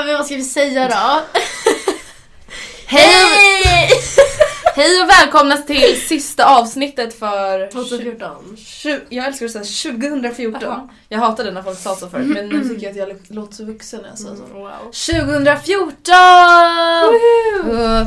Ja, men vad ska vi säga då? Hej! Hej och välkomna till sista avsnittet för 2014. Tju- jag älskar att säga 2014. Jaha. Jag hatade när folk sa så förut men nu tycker jag att jag lå- låter så vuxen när jag säger så. Wow. 2014! Uh,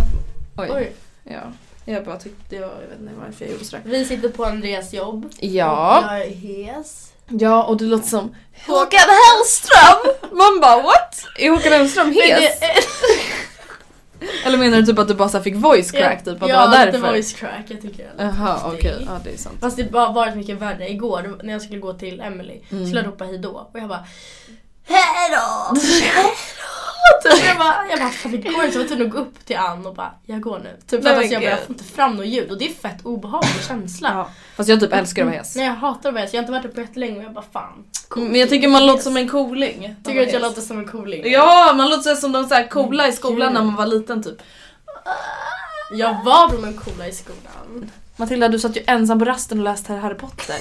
oj. Oj. Ja. Jag bara tyckte, jag, jag vet inte varför jag gjorde sådär. Vi sitter på Andreas jobb. Ja. Jag är hes. Ja och det låter som Håkan Hellström! Man bara what? Är Håkan Hellström hes? Eller menar du typ att du bara fick voice crack typ? Att ja, det var därför? voice crack. Jag tycker är Jaha okej, det. ja det är sant. Fast det har varit mycket värre. Igår när jag skulle gå till Emily Mm. skulle jag ropa hejdå och jag bara Hejdå! Hejdå! Typ, jag bara, jag bara det går inte. Så jag var tvungen att gå upp till Ann och bara jag går nu. Typ för att alltså, jag, bara, jag får inte fram något ljud och det är fett obehaglig känsla. Ja. Fast jag typ älskar att vara hes. Nej jag hatar att vara hes. Jag har inte varit uppe på jättelänge och jag bara fan. cool. Men jag tycker man låter som en cooling. Tycker du att jag låter som en cooling? Ja, man låter som de så här coola i skolan när man var liten typ. Jag var de coola i skolan. Matilda du satt ju ensam på rasten och läste Harry Potter.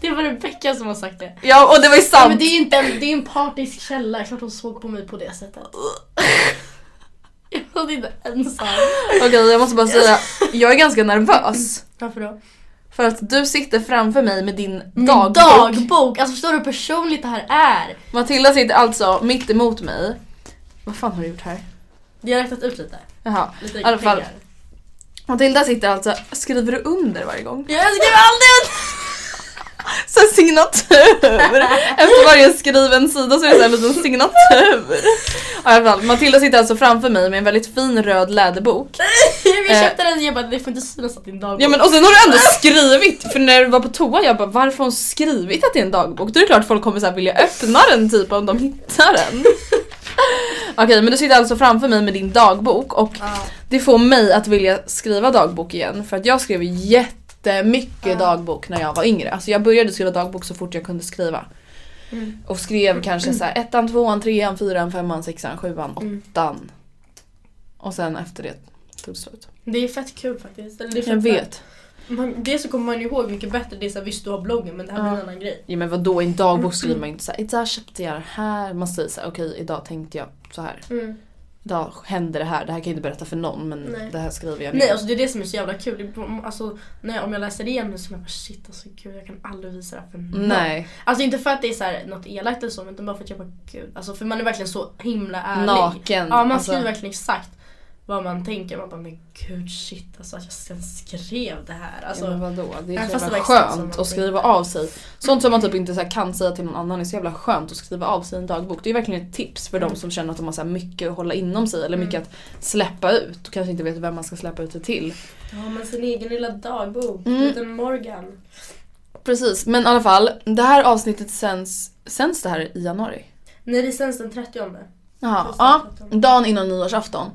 Det var Rebecca som har sagt det. Ja och det var ju Ja, sant! men det är inte en, det är en partisk källa, klart hon såg på mig på det sättet. Jag var inte ensam. Okej jag måste bara säga, jag är ganska nervös. Varför då? För att du sitter framför mig med din Min dagbok. dagbok! Alltså förstår du hur personligt det här är? Matilda sitter alltså mitt emot mig. Vad fan har du gjort här? Jag har räknat ut lite. Jaha, Lite i alla fall. pengar. Matilda sitter alltså, skriver du under varje gång? Jag skriver aldrig ut! Så här signatur! Efter varje skriven sida så är det så en liten signatur. Ja, I alla fall, Matilda sitter alltså framför mig med en väldigt fin röd läderbok. Vi Eh. köpte den och jag bara det får inte synas att det är en dagbok. Ja men och sen har du ändå skrivit, för när du var på toa jag bara varför har hon skrivit att det är en dagbok? Då är det klart folk kommer så här vilja öppna den typ om de hittar den. Okej men du sitter alltså framför mig med din dagbok och Ja. det får mig att vilja skriva dagbok igen för att jag skrev jättemycket Ja. dagbok när jag var yngre. Alltså jag började skriva dagbok så fort jag kunde skriva. Mm. Och skrev kanske så här ettan, tvåan, trean, fyran, femman, sexan, sjuan, Mm. åttan. Och sen efter det tog det slut. Det är fett kul faktiskt. Eller det är fett Jag vet. Man, dels så kommer man ju ihåg mycket bättre, det är såhär visst du har bloggen men det här blir Ja. en annan grej. Ja men vadå, i en dagbok skriver man inte såhär idag köpte jag det här. Man säger såhär okej idag tänkte jag så här. Mm. Idag hände det här. Det här kan jag inte berätta för någon men Nej. det här skriver jag ner. Nej alltså det är det som är så jävla kul. Alltså, när, om jag läser igen nu så är jag bara shit alltså gud jag kan aldrig visa det här för någon. Nej. Alltså inte för att det är så här, något elakt eller så utan bara för att jag bara gud. Alltså för man är verkligen så himla ärlig. Naken. Ja man alltså. skriver verkligen exakt vad man tänker. Man bara men gud shit alltså att jag sen skrev det här. Alltså, ja, men vadå? Det är så jävla skönt att skriva av sig. Sånt som man typ inte så kan säga till någon annan är så jävla skönt att skriva av sig i en dagbok. Det är verkligen ett tips för Mm. de som känner att de har så mycket att hålla inom sig eller mycket att släppa ut och kanske inte vet vem man ska släppa ut det till. ja men sin egen lilla dagbok. Mm. Liten Morgan. Precis, men i alla fall. Det här avsnittet sänds, sänds det här i januari? Nej det sänds den 30. Jaha, ja. det, 30. Dagen innan nyårsafton.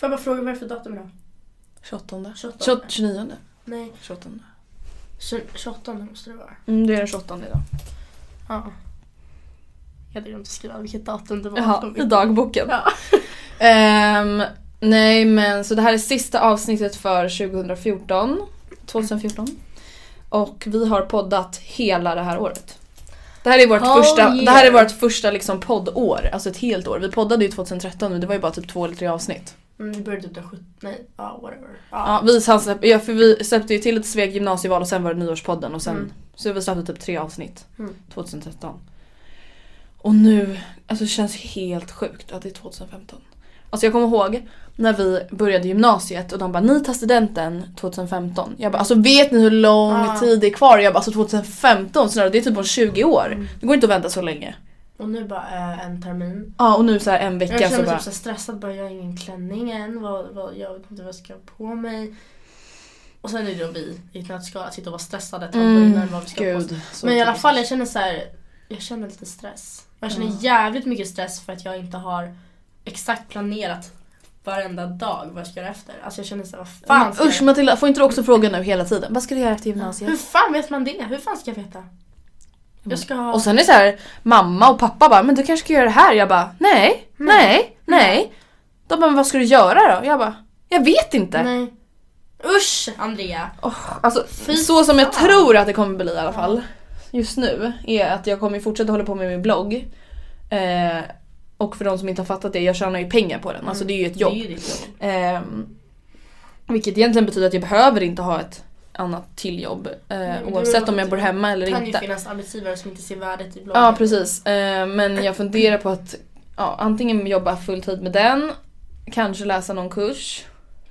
Får jag bara fråga vad är för datum idag? 28. 28. 28. 29. Nej, 28. 28 måste det vara. Mm, det är den 28 idag. Ja. Jag hade glömt att skriva vilket datum det var. Jaha, i dagboken. Ja. Ehm, nej men så det här är sista avsnittet för 2014. 2014. Och vi har poddat hela det här året. Det här är vårt Oh, första, yeah. det här är vårt första liksom poddår, alltså ett helt år. Vi poddade ju 2013 men det var ju bara typ två eller tre avsnitt. Mm, vi började typ den 17, nej, ja whatever. Ja, Ja. vi, släpp, ja, för vi släppte ju till ett Sveg gymnasieval och sen var det nyårspodden och sen Mm. så vi släppte typ tre avsnitt Mm. 2013. Och nu, alltså det känns helt sjukt att det är 2015. Alltså jag kommer ihåg när vi började gymnasiet och de bara ni tar studenten 2015. Jag bara alltså vet ni hur lång Ah. tid det är kvar? Jag bara alltså 2015 snarare det är typ om 20 år. Mm. Det går inte att vänta så länge. Och nu bara äh, en termin. Ja och nu så en vecka Jag så känner bara. typ så stressad, bara jag har ingen klänning än. Vad, vad, jag vet inte vad jag ska ha på mig. Och sen är det då vi i ett nötskal att sitta och vara stressade ett halvår innan vad vi ska ha på oss. Mm, Gud. Men i alla fall jag känner så här, jag känner lite stress. Jag känner Ja. jävligt mycket stress för att jag inte har exakt planerat varenda dag vad jag ska göra efter. Alltså jag känner såhär, vad fan ska Usch jag... Matilda, får inte du också fråga nu hela tiden? Vad ska du göra efter gymnasiet? Hur fan vet man det? Hur fan ska jag veta? Jag ska ha... Och sen är det så här, mamma och pappa bara, men du kanske ska göra det här. Jag bara, nej, nej, nej. De bara, men vad ska du göra då? Jag bara, jag vet inte. Nej. Usch Andrea! Alltså, Fy så som jag tror att det kommer bli i alla fall just nu är att jag kommer fortsätta hålla på med min blogg. Eh, och för de som inte har fattat det, jag tjänar ju pengar på den. Alltså det är ju ett jobb. Det är ju ditt jobb. Ehm, vilket egentligen betyder att jag behöver inte ha ett annat tilljobb. Eh, men det oavsett om jag bor att hemma eller Det kan ju inte. finnas arbetsgivare som inte ser värdet i bloggen. Ja precis. Eh, men jag funderar på att ja, antingen jobba fulltid med den, kanske läsa någon kurs.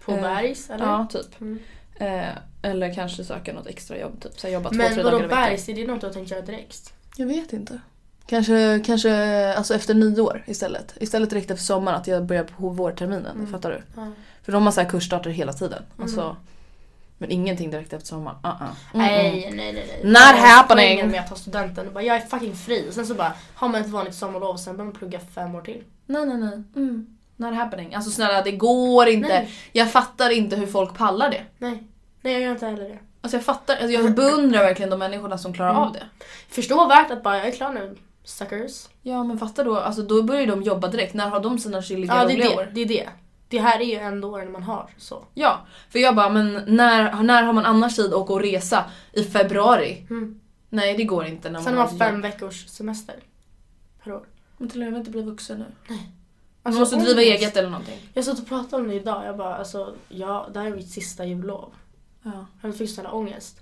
På Eh, Bergs eller? Ja, typ. Mm. Eh, eller kanske söka något extra jobb. Typ. Så jag jobbar två, Men tre vadå dagar i veckan. Bergs, är det något du har tänkt göra direkt? Jag vet inte. Kanske, kanske alltså efter nio år istället. Istället direkt efter sommaren att jag börjar på vårterminen. Mm. Fattar du? Ja. För de har så här kursstarter hela tiden. Alltså, Mm. Men ingenting direkt efter sommaren. Uh -uh. Mm -mm. Nej, nej, nej. Not är happening. poängen med att ta studenten och bara jag är fucking fri. Och sen så bara har man ett vanligt sommarlov och sen börjar man plugga fem år till. Nej nej nej. Mm. Not happening. Alltså snälla det går inte. Nej. Jag fattar inte hur folk pallar det. Nej. Nej jag gör inte heller det. Alltså jag fattar, alltså jag beundrar verkligen de människorna som klarar Mm. av det. Förstå värt att bara jag är klar nu. Suckers. Ja men fatta då, alltså då börjar de jobba direkt. När har de sina chilliga Ja det är det. Det är det. Det här är ju ändå åren man har så. Ja, för jag bara men när, när har man annars tid att åka och resa? I februari? Mm. Nej det går inte när Sen man har man fem veckors semester. Per år. Men till och med inte bli vuxen nu. Man Alltså, måste driva ångest. eget eller någonting. Jag satt och pratade om det idag. Jag bara alltså ja, det här är mitt sista jullov. Ja. Jag fick sån ångest.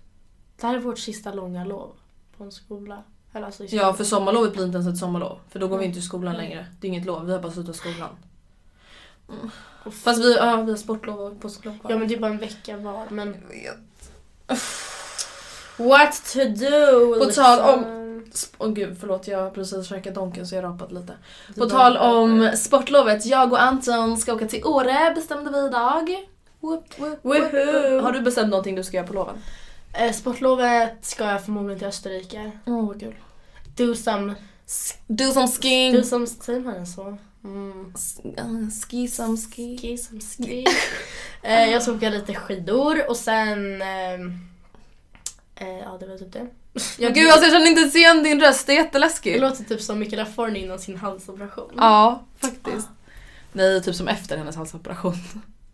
Det här är vårt sista långa lov på en skola. Eller alltså ja för sommarlovet blir inte ens ett sommarlov. För då går vi inte i skolan längre. Det är inget lov, vi har bara i skolan. Mm. Fast vi, ja, vi har sportlov och påsklov kvar. Ja men det är bara en vecka var. Men what to do? På tal om- liksom. Åh gud förlåt jag har precis käkat Donken så jag har rapat lite. Det På tal om sportlovet, jag och Anton ska åka till Åre bestämde vi idag. Whoop, whoop, whoop. Woohoo! Har du bestämt någonting du ska göra på loven? Eh, sportlovet ska jag förmodligen till Österrike. Åh vad kul. Do some... Do some skiing. Do some... Säger man det så? Mm. Ski some ski. Ski some ski. eh, jag åka lite skidor och sen... ehm, eh, ja det var typ det. Ja, gud alltså jag känner inte ens igen din röst, det är Det jätteläskigt. låter typ som Mikaela Forni innan sin halsoperation. Ja, faktiskt. Nej, typ som efter hennes halsoperation.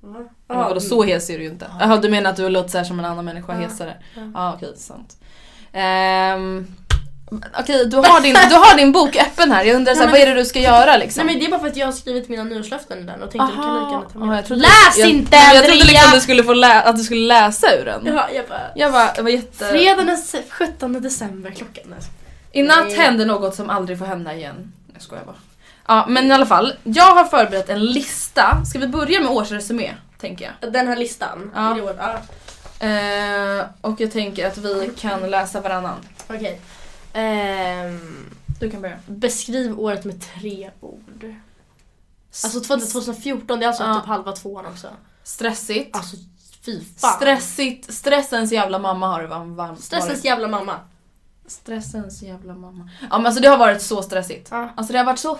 Men vadå så hes är du ju inte? Jaha du menar att du låter så som en annan människa Ja. hesare? Ja. Ja okej, sant. Ehm, okej du, har din, du har din bok öppen här, jag undrar så här, vad är det du ska göra liksom? Nej men det är bara för att jag har skrivit mina nyårslöften i den och tänkte att du kan lika gärna ta med jag trodde- Läs jag, inte men Jag trodde liksom du skulle få lä- att du skulle läsa ur den. Ja, jag bara... Jag bara, det var jätte... Fredagen den se- 17 december klockan. I natt Nej. hände något som aldrig får hända igen. Jag skojar bara. Ja men i alla fall, jag har förberett en lista. Ska vi börja med årsresumé? Tänker jag. Den här listan. Ja. År-. Eh, och jag tänker att vi kan läsa varannan. Okej. Ehm, Du kan börja. beskriv året med tre ord. Alltså 2014, det är alltså Ja. typ halva tvåan också. Stressigt. Alltså fy fan. Stressigt. Stressens jävla mamma har det var- var- Stressens varit. jävla mamma. Stressens jävla mamma. Ja men alltså det har varit så stressigt. Ja. Alltså det har varit så...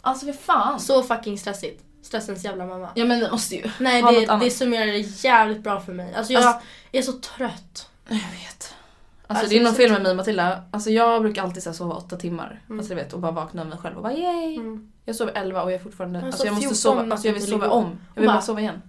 Alltså för fan. Så fucking stressigt. Stressens jävla mamma. Ja men det måste ju. Nej Ha något det, annat. det summerar det jävligt bra för mig. Alltså jag Alltså- är så trött. Jag vet. Alltså, Alltså, det är så fel med mig och Matilda. Alltså jag brukar alltid så sova åtta timmar. Mm. Alltså du vet och bara vakna av mig själv och bara yay. Mm. Jag sover 11 och jag är fortfarande, Jag alltså jag måste 14 sova, alltså jag vill sova om. Jag vill Bara- bara sova igen.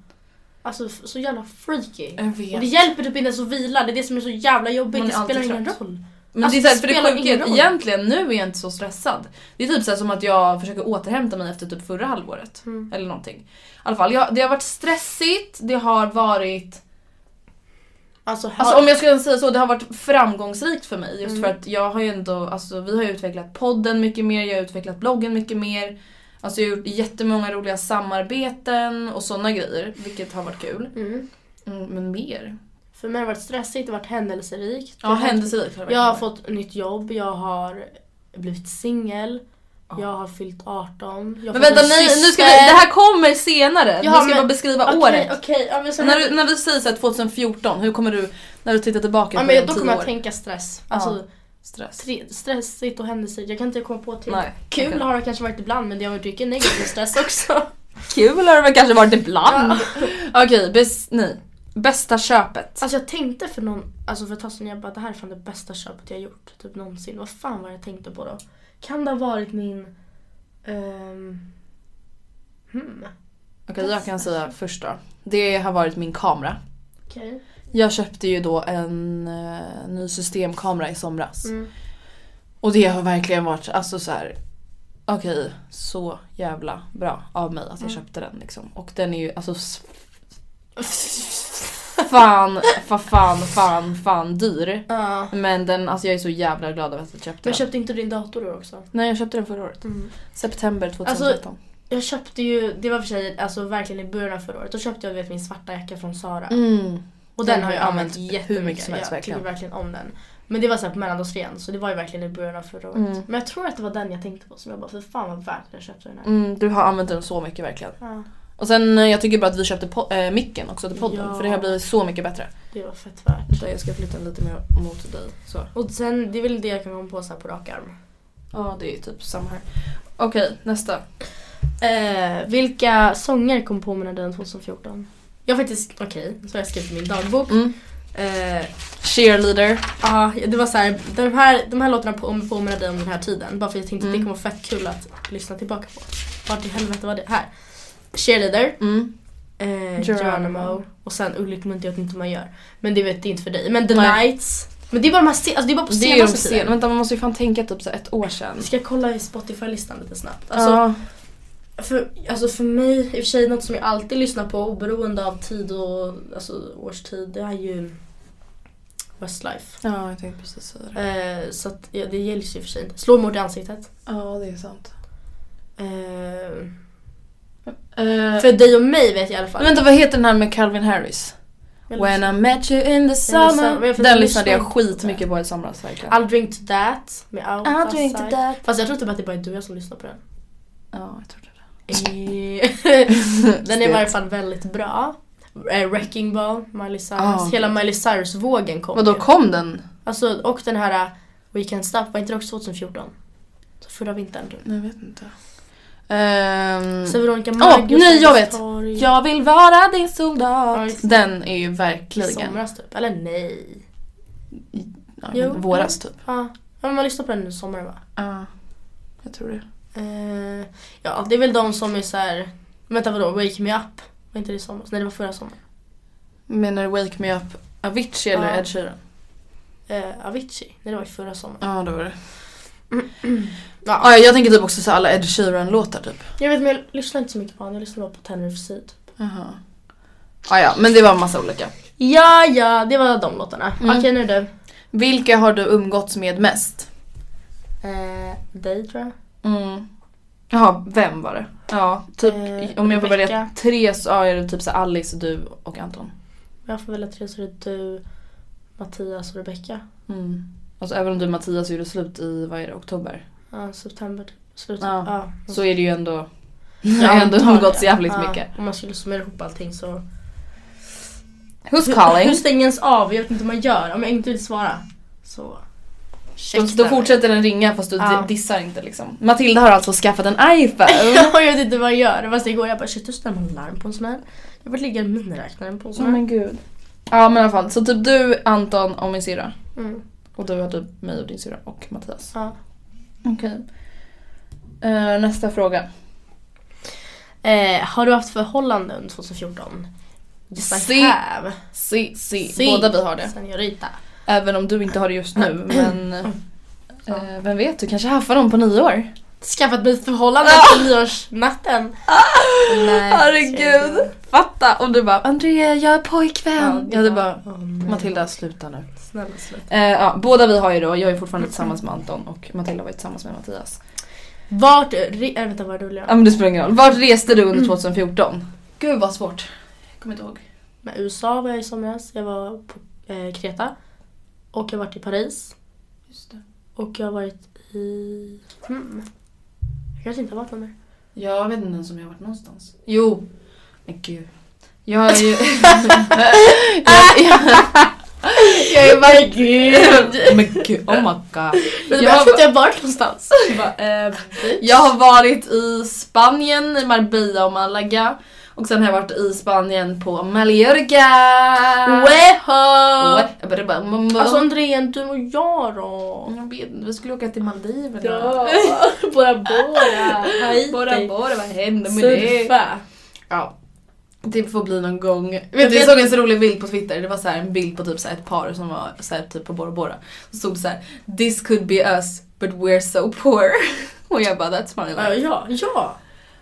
Alltså så jävla freaky. Jag Och det vet. hjälper typ inte ens att vila, det är det som är så jävla jobbigt. Det spelar ingen trött. roll. Men Alltså, det är så här, för det sjuka är egentligen nu är jag inte så stressad. Det är typ så som att jag försöker återhämta mig efter typ förra halvåret. Mm. Eller någonting. I alla fall, jag, det har varit stressigt, det har varit... Alltså, har, Alltså om jag skulle säga så, det har varit framgångsrikt för mig. Just Mm. för att jag har ju ändå, alltså vi har utvecklat podden mycket mer, jag har utvecklat bloggen mycket mer. Alltså jag har gjort jättemånga roliga samarbeten och sådana grejer, vilket har varit kul. mm. Mm, men mer? För mig har det varit stressigt, det har varit händelserikt. Ja, händelserikt har det Jag har fått nytt jobb, jag har blivit singel. Jag har fyllt 18. Jag Men vänta, nej, nu ska vi, det här kommer senare! Ja, nu ska men- bara beskriva Okej, året. Okej, ja, men När, du, när vi säger såhär 2014, hur kommer du, när du tittar tillbaka ja, på men då kommer jag år? tänka stress. Alltså Stress. tre, stressigt och händelserikt. Jag kan inte komma på till. Nej, Kul okej. har det kanske varit ibland men det har varit mycket negativ stress också. Kul har det väl kanske varit ibland. Okej, bäst, nej. Bästa köpet. Alltså jag tänkte för någon, alltså för ett tag sedan, jag bara det här är fan det bästa köpet jag gjort typ någonsin. Vad fan var det jag tänkte på då? Kan det ha varit min... ehm, hmm, Okej, jag kan säga först då. Det har varit min kamera. okej. Jag köpte ju då en eh, ny systemkamera i somras. Mm. Och det har verkligen varit alltså så här. Okej, så jävla bra av mig att jag Mm. köpte den liksom. Och den är ju alltså fan, fan, fan, fan, fan dyr. Ja. Men den, alltså jag är så jävla glad över att jag köpte Men den. köpte inte du din dator då också? Nej jag köpte den förra året. September 2013. Jag köpte ju, det var för sig alltså verkligen i början av förra året, då köpte jag vet, min svarta jacka från Sara. Mm. Och den Den har jag använt hur mycket som helst, jag verkligen. tycker verkligen om den. Men det var så på mellandagsrean så det var ju verkligen i början av förra året. Mm. Men jag tror att det var den jag tänkte på som jag bara, för fan vad värt att jag köpte den här. Mm, du har använt den så mycket verkligen. Ja, Och sen eh, jag tycker bara att vi köpte äh, micken också till podden Ja. för det har blivit så mycket bättre. det var fett värt. Jag ska flytta lite mer mot dig. Så. Och sen, det är väl det jag kan komma på så på rak arm. Ja det är typ samma här. Okej nästa. Eh, vilka sånger kom på mig den 2014? Jag har faktiskt, okej, så har jag skrivit i min dagbok. Mm. Eh, Cheerleader. Ja, det var så här, de här, de här låtarna på, påminner dig om den här tiden. Bara för jag tänkte att det Mm. kommer vara fett kul att lyssna tillbaka på. Vart i helvete var det? Här. Cheerleader, Mm. eh, Geronimo. Och sen Ulrik jag inte hur man gör. Men det vet det är inte för dig. Men The Nej. Nights. Men det är bara, de här, alltså det är bara på Det är ju de senaste sen. tiden. Vänta man måste ju fan tänka typ så ett år sedan. Ska jag kolla i Spotify-listan lite snabbt? Alltså, ja. för, alltså för mig, i och för sig något som jag alltid lyssnar på oberoende av tid och alltså, årstid, det är ju Westlife. ja jag tänkte precis säga det. Eh, så att, ja, det gäller ju i och för sig inte. Slå mord i ansiktet. Ja det är sant. Eh, Uh, för dig och mig vet jag i alla fall. vänta vad heter den här med Calvin Harris? When I met you in the summer. Men får Den lyssnade jag skitmycket på i somras verkligen. I'll drink to that med I'll drink to that. Fast jag tror typ att det bara är du och jag som lyssnar på den. Ja jag tror det. Eh, den är i varje fall väldigt bra. Eh, Wrecking Ball, Miley Cyrus. Ah, Hela. Miley Cyrus-vågen kom Vadå ju. kom den? Alltså, och den här We Can't Stop, var inte det också 2014? Så förra vintern. Jag vet inte. Um, Så Veronica Maggio, nej, jag vet. Jag vill vara din soldat. Den är ju I verkligen somras typ. Eller nej. ja, Jo. våras typ. Ja, ja men man lyssnar på den i sommar va? Ja, jag tror det. Eh, ja, det är väl de som är så här. Vänta vadå, Wake Me Up? Var inte det i somras? Nej det var förra sommaren. Menar du Wake Me Up Avicii eller Ja. Ed Sheeran? Eh, Avicii? Nej det var ju förra sommaren. Ja det var det. Ja. Ja, jag tänker typ också så alla Ed Sheeran låtar typ. Jag vet men jag lyssnar inte så mycket på honom, jag lyssnar bara på Tenerife Typ. Jaha. Ja, ja, men det var en massa olika. Ja, ja, det var de låtarna. Mm. Okej nu du. Vilka har du umgåtts med mest? Eh, dig tror jag. Mm. Jaha, vem var det? Ja, typ Eh, om jag får välja tre så är det typ så Alice, du och Anton. Jag får välja tre så är det du, Mattias och Rebecca. Mm. Alltså även om du Mattias gjorde slut i, vad är det, oktober? Ja, september. Slutet. Ja, Ja. Så är det ju ändå, jag har ändå umgåtts det. jävligt Ja, mycket. Om man skulle summera ihop allting så. Who's Hur calling? stängs av? Jag vet inte hur man gör. Om jag inte vill svara så Då, då fortsätter den ringa fast du Ja. dissar inte liksom. Matilda har alltså skaffat en iPhone. jag vet inte vad jag gör. Fast igår jag bara shit hur ställer man larm på en sån här? Jag vill ligga i miniräknaren på en sån här. men gud. Ja men i alla fall, så typ du, Anton och min syrra. Mm. Och du har typ mig och din syrra och Mattias. Ja. Okej. Eh, nästa fråga. Eh, har du haft förhållande under 2014? Yes I Si. have. Si, si. Si. Båda vi har det. Senorita. Även om du inte har det just nu men eh, vem vet, du kanske haffar dem på nyår. Skaffat mig ett förhållande på nyårsnatten. Nej, Herregud. Fatta om du bara Andrea jag är Ja, pojkvän. det Jag hade bara nej. Matilda sluta nu. Snälla sluta. Eh, ja, båda vi har ju då, jag är fortfarande tillsammans med Anton och Matilda var ju tillsammans med Mattias. Vart, re, äh, vänta vad Ja jag? men det spelar ingen roll. Vart reste du under 2014? Gud vad svårt. Jag kommer inte ihåg. Med USA var jag i somras. Jag var på eh, Kreta. Och jag har varit i Paris. Just det. Och jag har varit i... Hmm. Jag kanske inte har varit någon mer. Jag vet inte ens om jag har varit någonstans. Jo. Men gud. Jag är ju... jag, jag, jag är bara... Gud. Men gud, oh my god. Men Jag har, inte jag har varit någonstans. Jag bara, eh, jag har varit i Spanien, i Marbella och Malaga. Och sen har jag varit i Spanien på Mallorca. Weho! Jag bara. Alltså Andrea, du och jag då? Jag vet inte, vi skulle åka till Maldiverna. Ja, Bora Bora. Haiti. Bora Bora, vad hände med det? Surfa. Ja. Det får bli någon gång. Vet du, jag såg en så rolig bild på Twitter. Det var så här en bild på typ så här ett par som var så här typ på Bora Bora. Så stod det så här: This could be us but we're so poor. Och jag bara that's my life. ja, ja.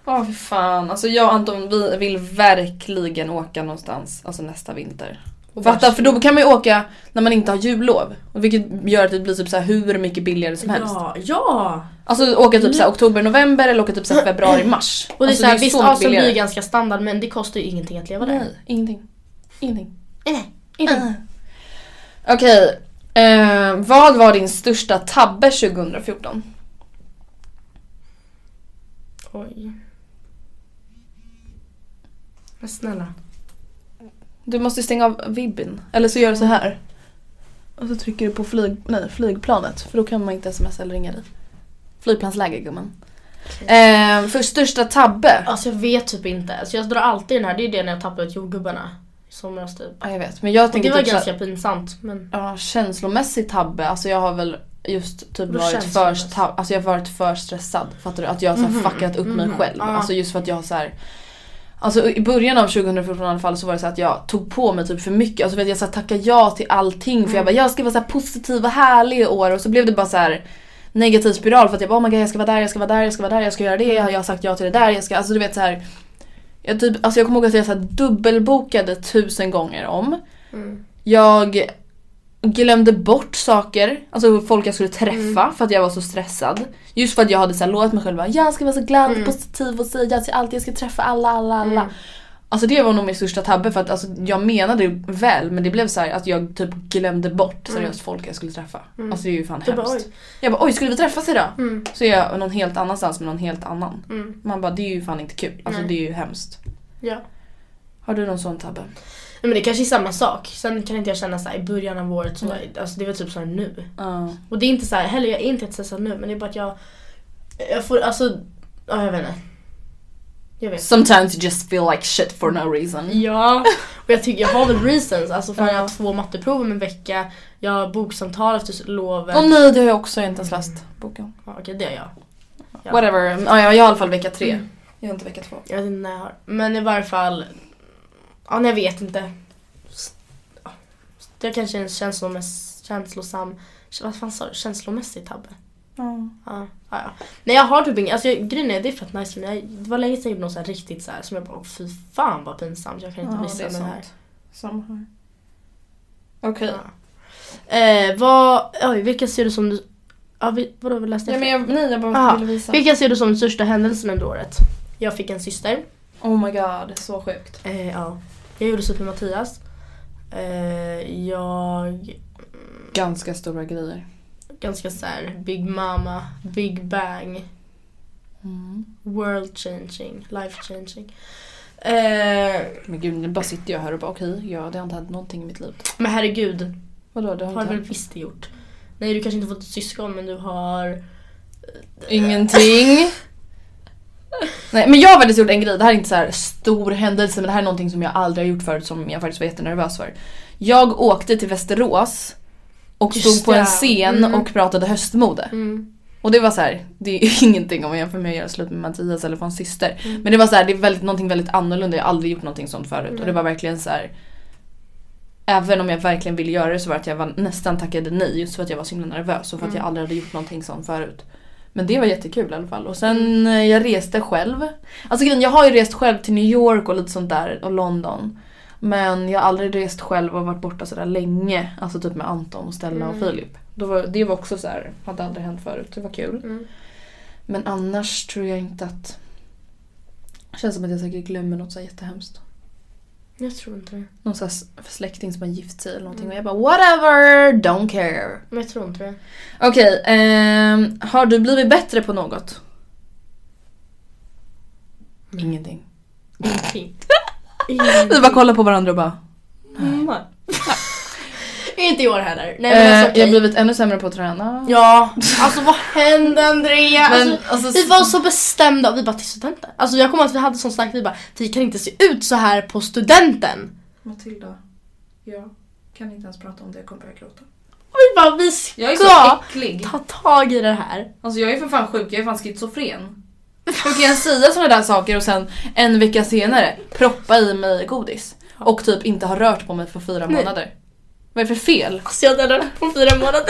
Ja fy fan. Alltså jag och Anton vi vill verkligen åka någonstans. Alltså nästa vinter. Fatta för då kan man ju åka när man inte har jullov. Vilket gör att det blir typ så här hur mycket billigare som helst. Ja, ja. Alltså åka typ så här oktober, november eller åka typ så här februari, mars. Och det är alltså, såhär, visst så mycket Asien blir ganska standard men det kostar ju ingenting att leva där. Nej, ingenting. Ingenting. Nej. Ingenting. Okej. Eh, vad var din största tabbe 2014? Oj. Men snälla. Du måste stänga av vibben. Eller så gör du så här. Och så trycker du på flyg, nej, flygplanet. För då kan man inte smsa eller ringa dig. Flygplansläge gumman. Eh, för största tabbe? Alltså jag vet typ inte. Alltså jag drar alltid den här, det är det när jag tappade ut jordgubbarna. I somras typ. Ja jag vet. Men jag tänker det var typ ganska så pinsamt men... Ja, känslomässig tabbe. Alltså jag har väl just typ varit för, tab- alltså jag har varit för stressad. Fattar du? Att jag har så här fuckat upp mig mhm. själv. Ja. Alltså just för att jag har så här. Alltså i början av 2014 i alla fall så var det så att jag tog på mig typ för mycket. Alltså vet jag så tackade ja till allting för jag bara jag ska vara så här positiv och härlig i år och så blev det bara så här negativ spiral för att jag bara oh my God, jag ska vara där, jag ska vara där, jag ska vara där, jag ska göra det, jag har sagt ja till det där, jag ska, alltså du vet så här. Jag, typ, alltså jag kommer ihåg att jag så dubbelbokade tusen gånger om. Mm. Jag glömde bort saker, alltså folk jag skulle träffa för att jag var så stressad. Just för att jag hade så här lovat mig själv att jag ska vara så glad och positiv och säga till allt, jag ska träffa alla, alla, alla. Alltså det var nog min största tabbe för att alltså, jag menade väl men det blev så här att jag typ glömde bort seriöst folk jag skulle träffa. Alltså det är ju fan Du hemskt. bara, oj. Jag bara oj skulle vi träffas idag? Mm. Så är jag någon helt annanstans med någon helt annan. Mm. Man bara det är ju fan inte kul. Alltså Nej. det är ju hemskt. Ja. Har du någon sån tabbe? Nej, men det kanske är samma sak. Sen kan inte jag känna så här, i början av året så, alltså det var typ så här nu. Ja. Och det är inte så här, heller jag är inte stressad nu men det är bara att jag, jag får alltså, ja jag vet inte. Jag vet. Sometimes you just feel like shit for no reason. Ja, och jag tycker jag har väl reasons. Alltså för Ja. jag har två matteprov om en vecka, jag har boksamtal efter lovet. Åh nej det har jag också, jag har inte ens läst boken. Ja, okej det har jag. Ja. Whatever, ja, jag har i alla fall vecka tre. Mm. Jag har inte vecka två. Jag vet inte när jag har. Men i varje fall, ja nej, jag vet inte. Det är kanske är en känslomäss, känslosam, vad fan sa du? Känslomässig tabbe. Ja. Ja, ja, ja. Nej jag har typ inget, alltså jag- grejen är det är fett nice men jag, det var länge sedan jag gjorde något så här riktigt så här som jag bara, "Åh, fy fan vad pinsamt, jag kan inte Ja, visa det den här. Samma här. Okej. Ja. Eh, vad, oj, vilka ser du som du, ja, vi, vadå, vad läste Ja, men jag, nej jag bara Aha. ville visa. Vilka ser du som den största händelsen under året? Jag fick en syster. Oh my god, så sjukt. Eh, ja. Jag gjorde med Mattias. Eh, jag, Ganska stora grejer. ganska så här, big mama, big bang, Mm. world changing, life changing. Eh, Men gud nu bara sitter jag här och bara okej, ja det har inte hänt någonting i mitt liv. men herregud, Vadå det har har inte väl visst gjort. Nej du kanske inte fått ett syskon men du har... Ingenting. Nej men jag har faktiskt gjort en grej, det här är inte så här stor händelse men det här är någonting som jag aldrig har gjort förut som jag faktiskt var jättenervös för. Jag åkte till Västerås och Just stod på en scen Mm. och pratade höstmode. Mm. Och det var så här, det är ingenting om man jämför med att göra slut med Mattias eller få en syster. Mm. Men det var så här, det är väldigt, någonting väldigt annorlunda, jag har aldrig gjort någonting sånt förut. Och det var verkligen så här. Även om jag verkligen ville göra det så var det att jag var, nästan tackade nej just för att jag var så himla nervös och för att jag aldrig hade gjort någonting sånt förut. Men det var jättekul i alla fall. Och sen eh, jag reste själv. Alltså jag har ju rest själv till New York och lite sånt där och London. Men jag har aldrig rest själv och varit borta sådär länge. Alltså typ med Anton och Stella och Filip. Då var, det var också så här, hade aldrig hänt förut. Det var kul. Mm. Men annars tror jag inte att... Det känns som att jag säkert glömmer något så jättehemskt. Jag tror inte det. Någon så släkting som har gift sig eller någonting och jag bara whatever, don't care. Men jag tror inte det. Okej, ehm, har du blivit bättre på något? Ingenting. Ingenting. Vi bara kollar på varandra och bara... Mm. Inte i år heller. Nej men Eh, alltså, okej. Jag har blivit ännu sämre på att träna. Ja, alltså vad hände Andrea? Men, alltså, alltså, vi var så bestämda och vi bara till studenten. Alltså jag kommer att vi hade sån snack, vi bara vi kan inte se ut så här på studenten. Matilda, jag kan inte ens prata om det, jag kommer börja gråta. Och vi bara vi Jag är ska så äcklig. ta tag i det här. Alltså jag är för fan sjuk, jag är fan schizofren. Hur kan jag säga sådana där saker och sen en vecka senare proppa i mig godis? Och typ inte ha rört på mig för fyra Nej. månader. Vad är det för fel? Alltså jag hade rört på fyra månader.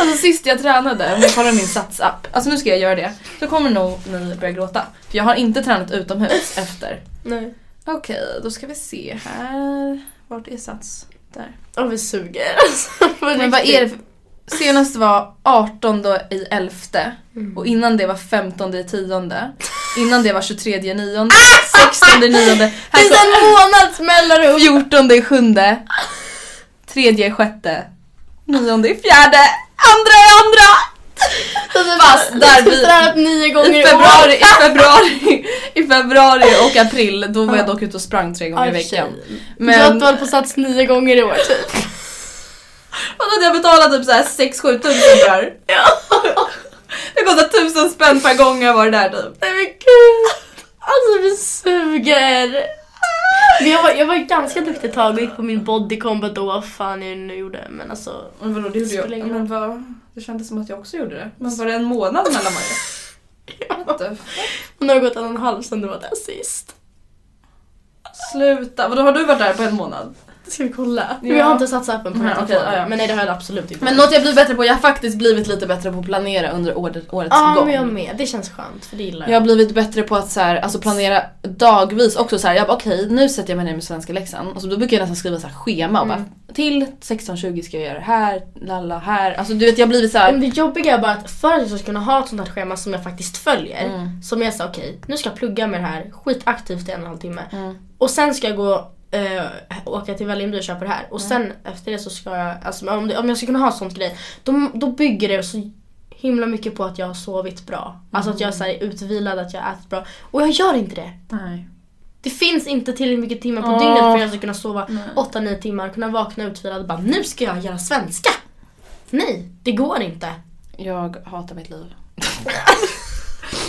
Alltså sist jag tränade, om jag kollar min satsapp, alltså nu ska jag göra det, så kommer nog ni börja gråta. För jag har inte tränat utomhus efter. Nej. Okej, då ska vi se här. Vart är sats? Där. Och vi suger. Alltså, Men vad är det för... Senast var 18 i 11 Mm. och innan det var 15 i 10 Innan det var 23 i 9 16 i 9 Det är en månads mellanrum. 14 i 7 Tredje sjätte Nionde fjärde Andra andra Fast där vi nio gånger i februari, i februari, i februari och april då var jag dock ute och sprang tre gånger i veckan. Men-. Du har på sats nio gånger i år typ. Och då hade jag betalat typ såhär 6-7 tusen för det här. Det kostar tusen spänn per gång jag var där typ. Nej men gud. Alltså vi suger. Men jag, var, jag var ganska duktig ett tag och gick på min body combat och vad fan jag nu gjorde. Men alltså. Men vadå, det gjorde jag. ingen Men vad, det kändes som att jag också gjorde det. Men var det en månad mellan varje? Och nu har gått en och en halv sedan du var där sist. Sluta, vadå har du varit där på en månad? Det ska vi kolla. Ja. Jag har inte satt appen på den här okej, telefonen. ja, ja. Men nej det har jag absolut inte. Men något jag blivit bättre på, jag har faktiskt blivit lite bättre på att planera under året, årets Ja gång. men jag med. Det känns skönt för det gillar Jag har blivit bättre på att så här, alltså planera dagvis också. Så här, jag bara okej nu sätter jag mig ner med svenska läxan. Alltså, då brukar jag nästan skriva så här schema och bara till 16.20 ska jag göra det här, lalla här. Alltså du vet jag har blivit så här. Men det jobbiga är bara att för att jag ska kunna ha ett sånt här schema som jag faktiskt följer. Mm. Som jag sa okej, nu ska jag plugga med det här skitaktivt i en och en halv timme. Mm. Och sen ska jag gå eh, åka till Vällingby och köpa det här. Och sen efter det så ska jag, alltså om, det, om jag ska kunna ha ett sånt grej. Då, då bygger det så himla mycket på att jag har sovit bra. Alltså att jag är så här utvilad, att jag har ätit bra. Och jag gör inte det. Nej. Det finns inte tillräckligt mycket timmar på Åh. dygnet för att jag ska kunna sova 8-9 timmar, kunna vakna utvilad och bara nu ska jag göra svenska. Nej, det går inte. Jag hatar mitt liv.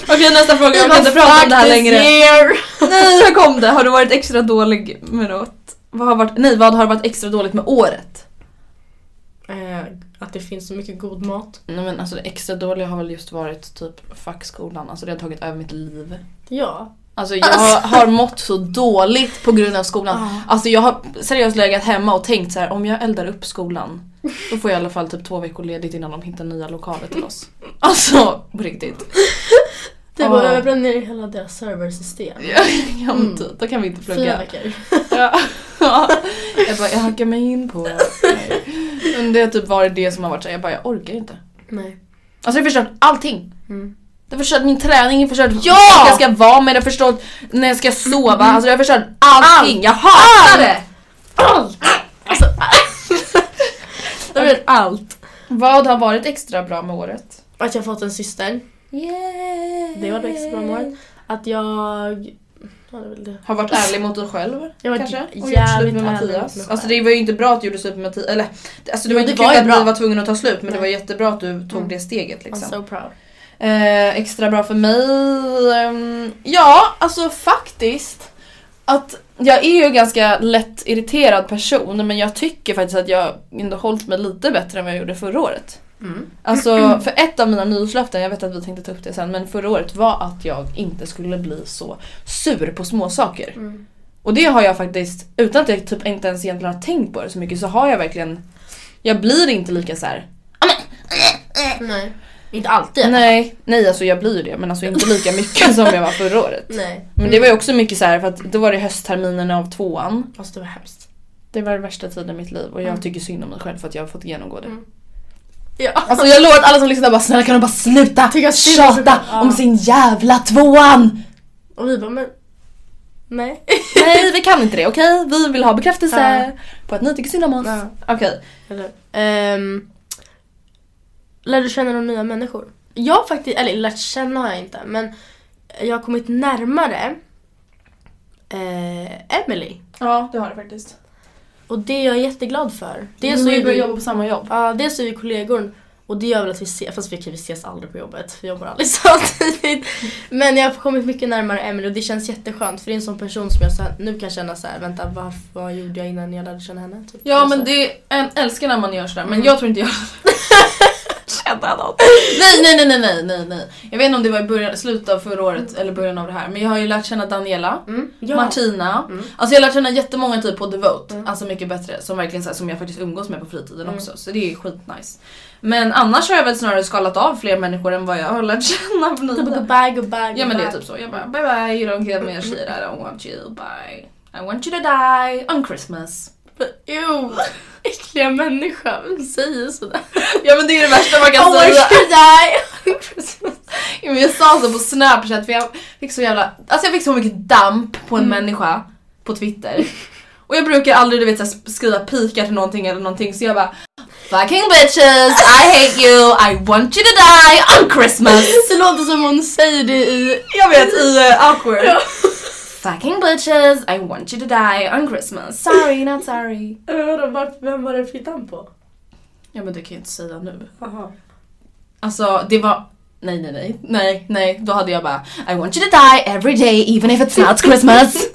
Okej nästa fråga, jag kan inte prata om det här "Fuck längre. this year." Nej här kom det, har du varit extra dålig med något? Vad har varit, nej vad har varit extra dåligt med året? Eh, att det finns så mycket god mat. Nej men alltså det extra dåliga har väl just varit typ fackskolan, alltså det har tagit över mitt liv. Ja. Alltså jag har mått så dåligt på grund av skolan. Alltså jag har seriöst legat hemma och tänkt så här: om jag eldar upp skolan då får jag i alla fall typ två veckor ledigt innan de hittar nya lokaler till oss. Alltså på riktigt. Det Ja. var jag bränner ner hela deras serversystem. Ja, men typ, då kan vi inte Fyra plugga. veckor. Ja. Jag bara, jag hackar mig in på... Nej. Men det har typ varit det som har varit så här, jag bara, jag orkar inte. Nej. Alltså jag har förstört allting. Mm. Jag har förstört min träning, jag har förstört Ja! jag ska vara med, jag har förstört när jag ska sova. Alltså jag har förstört allting. Jag hatar det! Allt! Alltså, allt. Vad har varit extra bra med året? Att jag fått en syster. Yeah. Det var det extra bra med året. Att jag Ja, det det. Har varit ärlig mot dig själv Jag var kanske? Och gjort slut med Mattias. Alltså det var ju inte bra att du gjorde slut med Mattias. Eller alltså det var Jo, inte det var kul ju att bra. ni var tvungna att ta slut men det Nej. var jättebra att du tog Mm. det steget I'm liksom. so proud. Eh, extra bra för mig? ehm, ja, alltså faktiskt. Att jag är ju en ganska lätt irriterad person men jag tycker faktiskt att jag ändå hållit mig lite bättre än vad jag gjorde förra året. Mm. Alltså för ett av mina nyårslöften, jag vet att vi tänkte ta upp det sen, men förra året var att jag inte skulle bli så sur på småsaker. Mm. Och det har jag faktiskt, utan att jag typ inte ens egentligen har tänkt på det så mycket så har jag verkligen Jag blir inte lika så här. Nej. Inte alltid. Nej, nej alltså jag blir ju det men alltså inte lika mycket som jag var förra året. Nej. Men det var ju också mycket så här för att då var det höstterminen av tvåan. Alltså det var hemskt. Det var den värsta tiden i mitt liv och jag Mm. tycker synd om mig själv för att jag har fått genomgå det. Mm. Ja. Alltså jag lovar att alla som lyssnar bara snälla kan de bara sluta tjata. Ja. om sin jävla tvåan! Och vi bara men... Nej. Nej vi kan inte det okej? Vi vill ha bekräftelse Ja. på att ni tycker synd om oss. Ja. Okej. Eller, um, lär du känna några nya människor? Jag har faktiskt, eller lärt känna har jag inte men jag har kommit närmare eh, Emily. Ja det har det faktiskt. Och det är jag jätteglad för. Dels så så vi är börjar jobba på samma jobb. ja, dels är vi kollegor och det gör väl att vi ses, fast vi, vi ses aldrig på jobbet, vi jobbar aldrig samtidigt. Men jag har kommit mycket närmare Emily och det känns jätteskönt för det är en sån person som jag så här, nu kan känna så här, vänta vad, vad gjorde jag innan jag lärde känna henne? Typ. Ja Alltså. men det, en älskar när man gör sådär men Mm. jag tror inte jag känna något. Nej nej nej nej nej nej. Jag vet inte om det var i början, slutet av förra året eller början av det här men jag har ju lärt känna Daniela, Mm. Ja. Martina. Mm. Alltså jag har lärt känna jättemånga typ på Devote, Mm. alltså mycket bättre som verkligen så här, som jag faktiskt umgås med på fritiden Mm. också så det är skitnice. Men annars har jag väl snarare skalat av fler människor än vad jag har lärt känna Typ nya. goodbye, goodbye, Ja men det är goodbye. typ så. Jag bara bye bye, you don't give me shit, I don't want you, bye. I want you to die on Christmas. Ew, äckliga människa, vem säger sådär? Ja men det är det värsta man kan Oh säga. Ja, men jag sa så på snapchat för jag fick så jävla, alltså jag fick så mycket damp på en människa på twitter. Och jag brukar aldrig du vet skriva pika till någonting eller någonting så jag bara Fucking bitches, I hate you, I want you to die on Christmas. Det låter som hon säger det i... Jag vet i uh, awkward. Fucking bitches, I want you to die on Christmas. Sorry, not sorry. Vadå, vart- Vem var det den på? Ja men det kan jag inte säga nu. Aha. Alltså det var Nej nej nej, nej nej, då hade jag bara I want you to die every day even if it's not Christmas.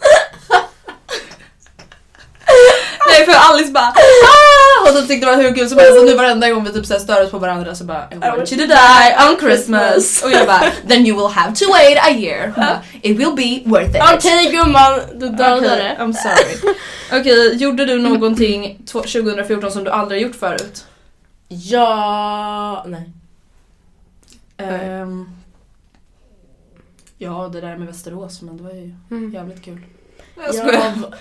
nej för Alice bara ah! och typ tyckte det var hur kul som helst och nu varenda gång vi typ så stör oss på varandra så bara I want you to die on Christmas. Och jag bara then you will have to wait a year. Bara, It will be worth it. Okej gumman, du dödade det. I'm sorry. Okej, gjorde du någonting tw- 2014 som du aldrig gjort förut? Ja... Nej. Ehm, ja, det där med Västerås, men det var ju Mm. jävligt kul. Jag Jag skojar. var,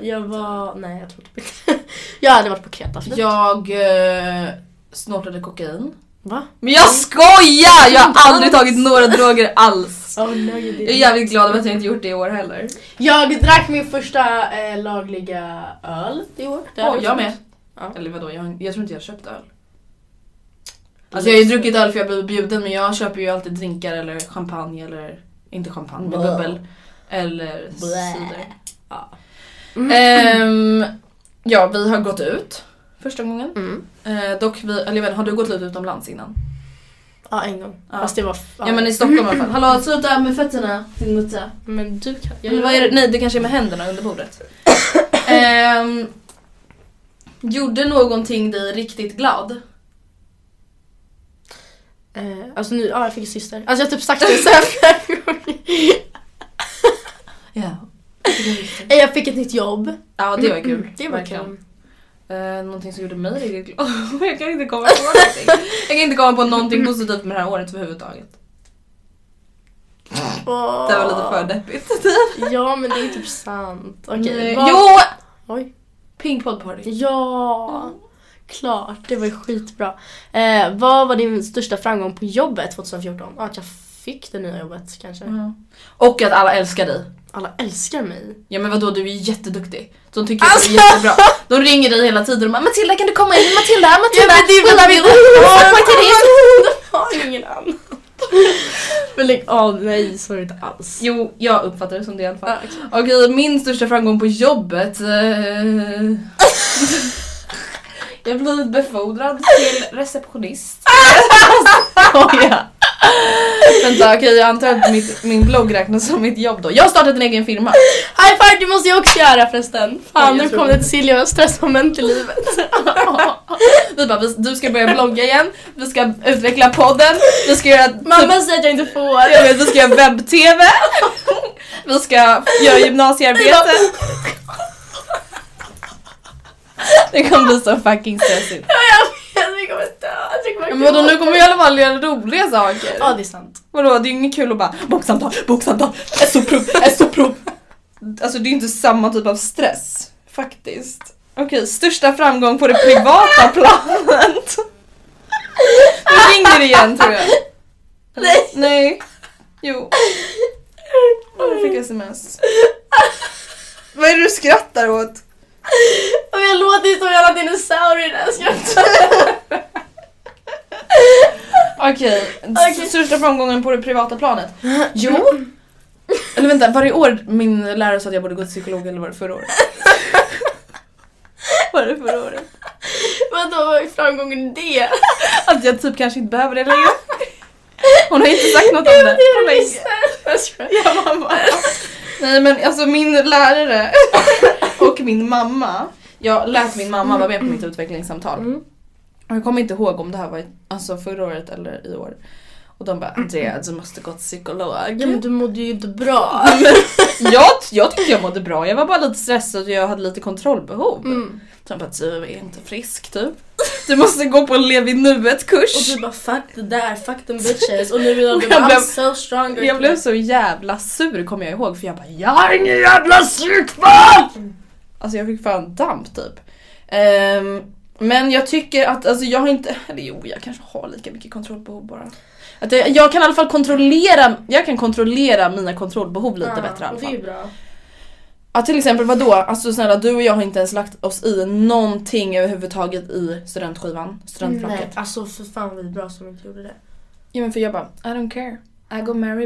jag var... Nej jag tror typ inte. Jag hade varit på Kreta förut. Jag eh, snortade kokain. Va? Men jag skojar! Jag har aldrig tagit några droger alls. Oh, no, Jag är jävligt glad över att jag inte gjort det i år heller. Jag drack min första eh, lagliga öl i år. Det Åh, hade jag med. Ja. Eller vadå, jag, jag tror inte jag har köpt öl. Alltså jag har ju druckit öl för jag blev bjuden men jag köper ju alltid drinkar eller champagne eller inte champagne men bubbel. Eller cider. Ja. Ehm, ja, vi har gått ut första gången. Mm. Eh, dock, vi, eller jag vet, har du gått ut utomlands innan? Ja en gång. Ja. Fast det var... Ja, men i Stockholm i alla fall. Hallå, sluta med fötterna din mutta. Men du kan... Eller vad är det? Nej, det kanske är med händerna under bordet. Ehm, gjorde någonting dig riktigt glad? Eh, alltså nu, ja jag fick en syster. Alltså jag har typ sagt det så här flera gånger. Ja. Eh, Jag fick ett nytt jobb. Ja, det var kul. Det var Verkligen. kul. Eh, någonting som gjorde mig riktigt glad. jag kan inte komma på någonting. Jag kan inte komma på någonting positivt med det här året överhuvudtaget. Åh. Det var lite för deppigt. Ja men det är typ sant. Okej. Nej. vad- Jo! Oj. Pink Pod Party. Ja. Klart, det var ju skitbra. Eh, vad var din största framgång på jobbet 2014? Ja, Att jag fick det nya jobbet kanske. Och att alla älskar dig. Alla älskar mig. Ja men vadå, du är jätteduktig. De tycker att Alltså- du är jättebra. De ringer dig hela tiden och bara Matilda kan du komma in? Matilda, Matilda, Ja, men det är väl. De har ingen annan. Men lägg av, nej så är det inte alls. Jo, jag uppfattar det som det i alla fall. Ja, okej. Okej, min största framgång på jobbet. eh, jag har blivit befordrad till receptionist. Skoja. Vänta, okej jag antar att mitt, min blogg räknas som mitt jobb då. Jag har startat en egen firma. High five, det måste jag också göra förresten. Fan nu kom det. till Silja stressmoment i livet. Vi bara, du ska börja blogga igen, vi ska utveckla podden, vi ska göra typ, Mamma säger att jag inte får. jag vet, vi ska göra webb-tv, vi ska göra gymnasiearbete. Det kommer bli så fucking stressigt. Ja, jag kommer dö. Jag kommer Men vadå, nu kommer vi i alla fall göra roliga saker. Ja det är sant. Vadå, det är ju inget kul att bara boksamtal, boksamtal, SO-prov, SO-prov. Alltså det är ju inte samma typ av stress. Faktiskt. Okej, största framgång på det privata planet. Nu ringer det igen tror jag. Nej. Nej. Jo. Jag fick sms. Vad är det du skrattar åt? Och jag låter som en jävla dinosaurie när jag skrattar. Okej, Okej. största framgången på det privata planet. Jo. Eller vänta, varje år min lärare sa att jag borde gå till psykolog eller var det förra året? var det förra året? Vadå, vad är framgången i det? Att jag typ kanske inte behöver det längre. Hon har inte sagt något om det på länge. Jag skojar. Ja, mamma. Nej men alltså min lärare och min mamma. Jag lät min mamma vara med på mitt utvecklingssamtal. Mm. Och jag kommer inte ihåg om det här var alltså förra året eller i år. Och de bara Andrea du måste gå till psykolog. Ja men du mådde ju inte bra. jag, jag tyckte jag mådde bra, jag var bara lite stressad och jag hade lite kontrollbehov. Mm. Så jag bara du är inte frisk typ. Du måste gå på en lev i nuet kurs. Och du bara fuck det där, fuck them bitches. Och nu vill jag, jag blev- so stronger. Jag blev så jävla sur kommer jag ihåg för jag bara Jag har ingen jävla psykfall! Alltså jag fick fan damp typ. Ehm, men jag tycker att, alltså jag har inte, eller jo jag kanske har lika mycket kontrollbehov bara. Att jag, jag kan i alla fall kontrollera, jag kan kontrollera mina kontrollbehov lite bättre i alla och Det är fall. bra. Ja till exempel vadå? Alltså snälla du och jag har inte ens lagt oss i någonting överhuvudtaget i studentskivan, studentfacket. Nej, alltså för fan vi är bra som inte gjorde det. Ja men för jag bara, I don't care. I go marry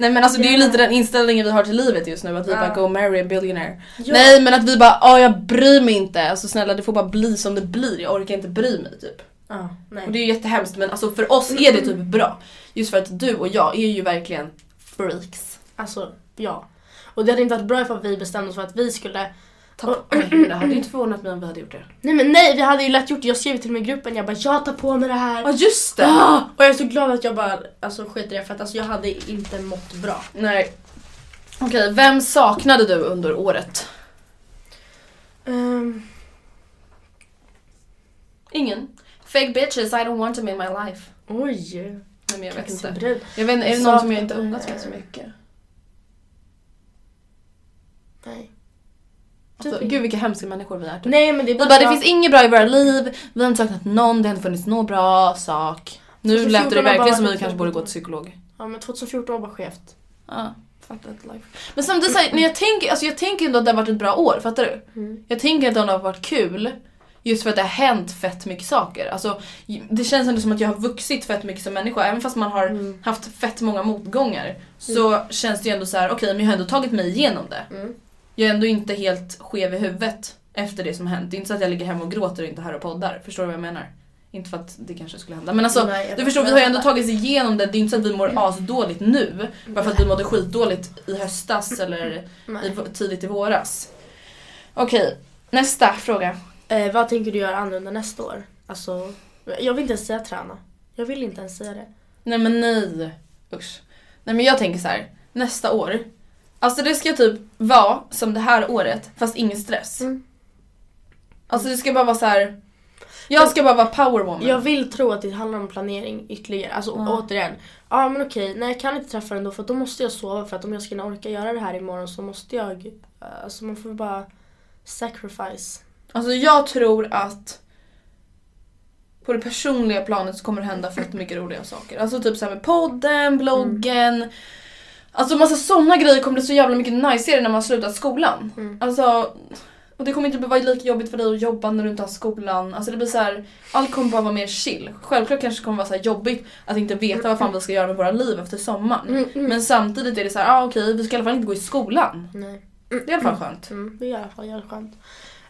Nej men alltså det är ju lite den inställningen vi har till livet just nu, att vi Ja. bara go marry a billionaire. Ja. Nej men att vi bara, ja jag bryr mig inte. Alltså snälla det får bara bli som det blir, jag orkar inte bry mig typ. Nej. Och det är ju jättehemskt men alltså för oss är det typ bra. Just för att du och jag är ju verkligen freaks. Alltså, ja. Och det hade inte varit bra ifall vi bestämde oss för att vi skulle... Ta, Oj, det hade ju inte förvånat mig om vi hade gjort det. Nej men nej, vi hade ju lätt gjort det. Jag skrev till mig i gruppen, jag bara jag tar på mig det här. Ja just det! Ah! Och jag är så glad att jag bara alltså, skiter i det för att alltså, jag hade inte mått bra. Nej. Okej, vem saknade du under året? Um, Ingen. Fake bitches I don't want them in my life. Oj! Nej men jag vet inte. brud. Jag vet är det någon som jag inte umgåtts med så mycket? Nej. Alltså, Typ gud vilka hemska människor vi är. Typ. Nej men det är Vi bara, bara, det finns inget bra i våra liv, vi har inte saknat någon, det har inte funnits någon bra sak. Nu 2014 lät det bara verkligen som varit vi ett kanske borde gå till psykolog. Ja men 2014 var bara skevt. Ja. Men samtidigt, så här, när jag tänker, alltså jag tänker ändå att det har varit ett bra år, fattar du? Mm. Jag tänker att det har varit kul. Just för att det har hänt fett mycket saker. Alltså, det känns ändå som att jag har vuxit fett mycket som människa. Även fast man har Mm. haft fett många motgångar. Så känns det ju ändå så här: okej men jag har ändå tagit mig igenom det. Mm. Jag är ändå inte helt skev i huvudet efter det som hänt. Det är inte så att jag ligger hemma och gråter och inte här och poddar. Förstår du vad jag menar? Inte för att det kanske skulle hända. Men alltså, Nej, du förstår, vi har ju ändå tagit oss igenom det. Det är inte så att vi mår asdåligt nu. Bara för att vi mådde skitdåligt i höstas eller i, tidigt i våras. Okej, nästa fråga. Eh, vad tänker du göra annorlunda nästa år? Alltså, jag vill inte ens säga träna. Jag vill inte ens säga det. Nej men nej. Usch. Nej men jag tänker så här. nästa år. Alltså det ska typ vara som det här året fast ingen stress. Mm. Alltså det ska bara vara så här. Jag ska bara vara powerwoman. Jag vill tro att det handlar om planering ytterligare. Alltså Ja. återigen. Ja men okej, nej jag kan inte träffa den då för då måste jag sova för att om jag ska orka göra det här imorgon så måste jag... eh, Alltså man får bara sacrifice. Alltså jag tror att på det personliga planet så kommer det hända fett mycket roliga saker. Alltså typ så här med podden, bloggen. Alltså massa såna grejer kommer bli så jävla mycket najsigare när man har slutat skolan. Mm. Alltså, och det kommer inte vara lika jobbigt för dig att jobba när du inte har skolan. Alltså det blir så här, allt kommer bara vara mer chill. Självklart kanske det kommer vara så här jobbigt att inte veta vad fan vi ska göra med våra liv efter sommaren. Mm, mm. Men samtidigt är det så här, ah, okej vi ska i alla fall inte gå i skolan. Nej. Det är i alla fall skönt. Mm, det är i alla fall jävligt skönt.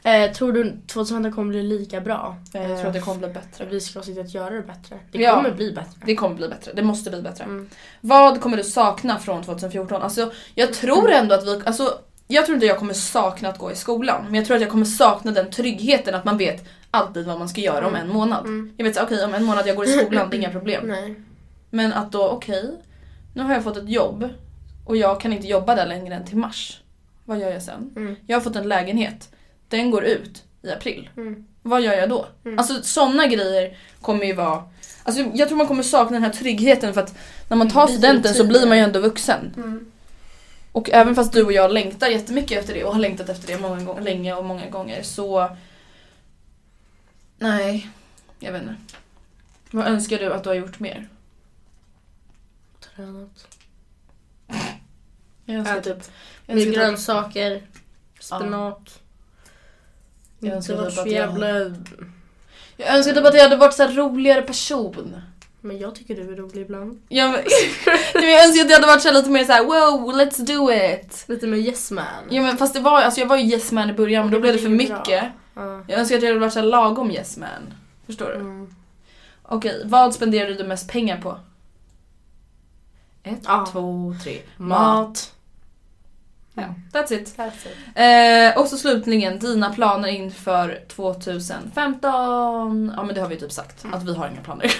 Eh, tror du 2015 kommer bli lika bra? Jag tror att det kommer bli bättre. vi ska se till att göra det bättre. Det Ja. kommer bli bättre. Det kommer bli bättre, det måste bli bättre. Mm. Vad kommer du sakna från 2014? Alltså jag tror ändå att vi, alltså jag tror inte jag kommer sakna att gå i skolan. Men jag tror att jag kommer sakna den tryggheten att man vet alltid vad man ska göra om en månad. Mm. Jag vet okej om en månad jag går i skolan, det är inga problem. Nej. Men att då, okej, nu har jag fått ett jobb och jag kan inte jobba där längre än till mars. Vad gör jag sen? Mm. Jag har fått en lägenhet, den går ut i april. Mm. Vad gör jag då? Alltså sådana grejer kommer ju vara... Alltså, jag tror man kommer sakna den här tryggheten för att när man tar studenten så blir man ju ändå vuxen. Mm. Och även fast du och jag längtar jättemycket efter det och har längtat efter det många gånger, länge och många gånger så... Nej, jag vet inte. Vad önskar du att du har gjort mer? Tränat. Jag önskar Ätit typ... Jag önskar typ grönsaker. Spenat. Jag Inte önskar typ så att jag- jävla... jag önskar typ att jag hade varit så roligare person. Men jag tycker du är rolig ibland. Nej, men jag önskar att jag hade varit så lite mer så här: wow, let's do it. Lite mer yes man. Ja men fast det var, alltså jag var ju yes man i början men då blev det för mycket. Ja. Jag önskar att jag hade varit så lagom yes man. Förstår du? Mm. Okej, vad spenderar du mest pengar på? Ett, Ja. två, tre. Mat. Ja, that's it. That's it. Eh, och så slutligen, dina planer inför 2015. Ja men det har vi typ sagt, att vi har inga planer.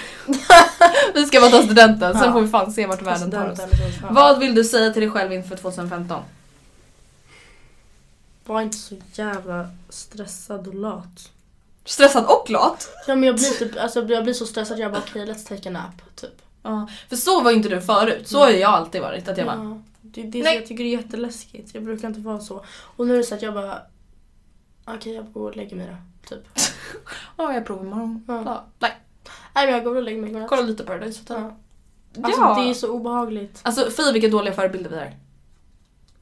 vi ska bara ta studenten, sen Ja. får vi fan se vart världen tar oss. Ja. Vad vill du säga till dig själv inför 2015? Var inte så jävla stressad och lat. Stressad och lat? Ja men jag blir typ, alltså jag blir så stressad jag bara okej let's take a nap typ. Ja, för så var inte du förut. Så har ju jag alltid varit. Att jag bara, det, det är så, jag tycker det är jätteläskigt. Jag brukar inte vara så. Och nu är det så att jag bara okej jag går och lägger mig då. Typ. ja jag provar imorgon. Ja. Ja. Nej, Nej men jag går och lägger mig. kolla lite Paradise Hotel. Ja. Alltså ja. det är så obehagligt. Alltså fy vilka dåliga förebilder vi är.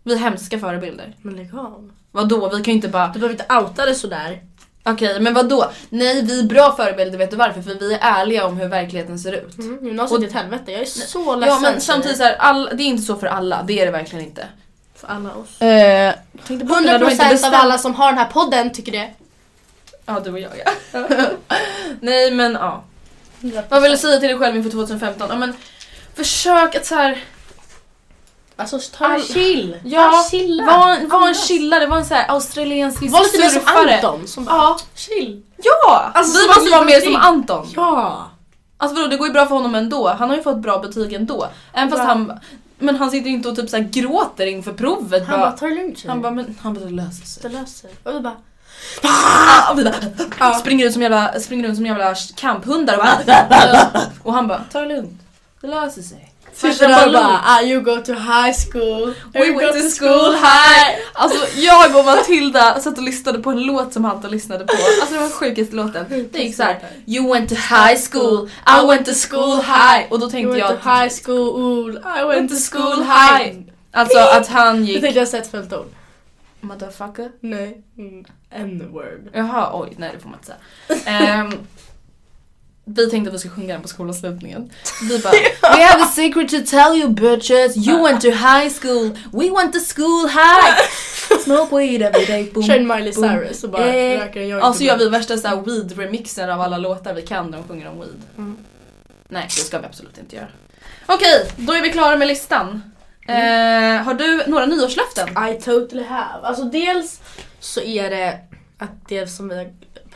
Vi är hemska förebilder. Men lägg av. Vadå, vi kan ju inte bara... Du behöver inte outa det sådär. Okej, men vadå? Nej, vi är bra förebilder, vet du varför? För vi är ärliga om hur verkligheten ser ut. Mm, gymnasiet är ett helvete. Jag är så ledsen. Ja men samtidigt så här, all, det är inte så för alla, det är det verkligen inte. För alla oss. Eh, tänkte på det, du har inte 100% av alla som har den här podden tycker det. Ja, du och jag ja. Nej men ja. Vad vill du säga till dig själv inför 2015? Ja men försök att så här, Alltså ta All- chill. ja, Bara chilla. var, en- var en chillare, var en så här australiensisk Var lite mer som surfare. Anton som bara Ja. chill. Ja! Alltså, vi måste vara mer var som. Anton. Ja. Alltså vadå, det går ju bra för honom ändå. Han har ju fått bra betyg ändå. Även fast Bra. han... Men han sitter ju inte och typ så här gråter inför provet. Han bara, bara ta det lugnt han bara, men han bara det löser sig. det löser. Och vi bara Ah, och vi bara, springer runt som jävla, springer runt som jävla kamphundar och bara, och han bara ta det lugnt, det löser sig. Farsan bara, ah, you go to high school. We You went to school high! Alltså jag och Matilda satt och lyssnade på en låt som han lyssnade på. Alltså det var sjukaste låten. Det gick så här. You went to high school, I went to school high. Och då You tänkte went jag to high school, I went to school high. Alltså att han Jag gick... tänkte jag sett fel ton. Motherfucker. Nej. Mm. N-word. Jaha, oj, nej det får man inte säga. Ehm, vi tänkte att vi skulle sjunga den på skolavslutningen. Vi bara We have a secret to tell you bitches You went to high school We went to school high Smoke weed every day boom, Känn Miley boom. Cyrus och bara Eh, röker och gör bara- vi värsta såhär weed-remixer av alla låtar vi kan när de sjunger om weed. Mm. Nej, det ska vi absolut inte göra. Okej, då är vi klara med listan. Eh, har du några nyårslöften? I totally have. Alltså dels så är det att det som vi har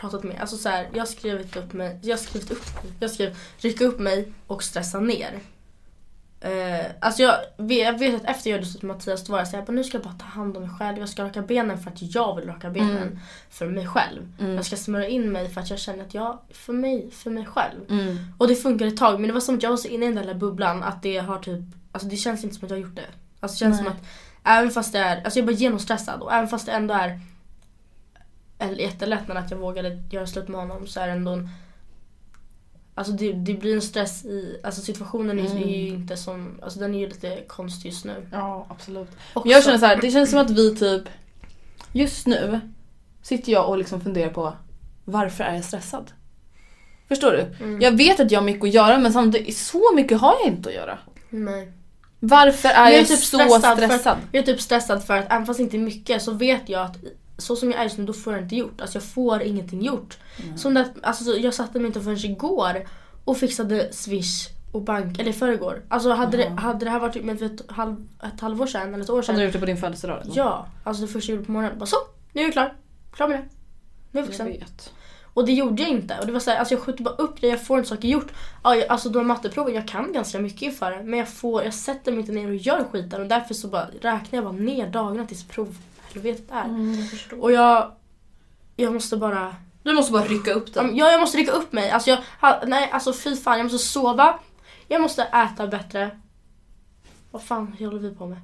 pratat med, alltså så här, jag har skrivit upp mig, jag har skrivit upp jag skrev rycka upp mig och stressa ner. Eh, alltså jag, vet- jag vet att efter jag gjorde slut med Mattias då var jag såhär, nu ska jag bara ta hand om mig själv. Jag ska raka benen för att jag vill raka benen. Mm. För mig själv. Mm. Jag ska smörja in mig för att jag känner att jag, för mig, för mig själv. Mm. Och det funkar ett tag men det var som att jag var så inne i den där bubblan att det har typ, alltså det känns inte som att jag har gjort det. Alltså det känns Nej. som att även fast det är, alltså jag är bara genomstressad och även fast det ändå är jättelätt men att jag vågade göra slut med honom så är det ändå en Alltså det, det blir en stress i, alltså situationen är, är ju inte som, alltså den är ju lite konstig just nu. Ja, absolut. Också. Men jag känner så här, det känns som att vi typ just nu sitter jag och liksom funderar på varför är jag stressad? Förstår du? Mm. Jag vet att jag har mycket att göra men samtidigt så mycket har jag inte att göra. Nej. Varför är Men jag, typ så stressad stressad? För, jag är typ stressad för att även fast inte mycket så vet jag att så som jag är just nu då får jag inte gjort. Alltså jag får ingenting gjort. Som det, alltså, så jag satte mig inte förrän igår och fixade swish och bank, eller i förrgår. Alltså hade, det, hade det här varit med för ett, halv, ett halvår sedan eller ett år Hade sedan. du gjort det på din födelsedag? eller? Ja, alltså det första jag gjorde på morgonen. Bara så, nu är jag klar. Klar med det. Nu är jag vet. Och det gjorde jag inte. Och det var så här, alltså jag skjuter bara upp det, jag får inte saker gjort. Alltså de matteproven, jag kan ganska mycket inför det. Men jag, får, jag sätter mig inte ner och gör skiten. Och därför så bara räknar jag bara ner dagarna tills provhelvetet är. Mm, Och jag, jag måste bara... Du måste bara rycka upp den. Ja, jag måste rycka upp mig. Alltså jag, nej, alltså fy fan, jag måste sova. Jag måste äta bättre. Vad fan håller vi på med?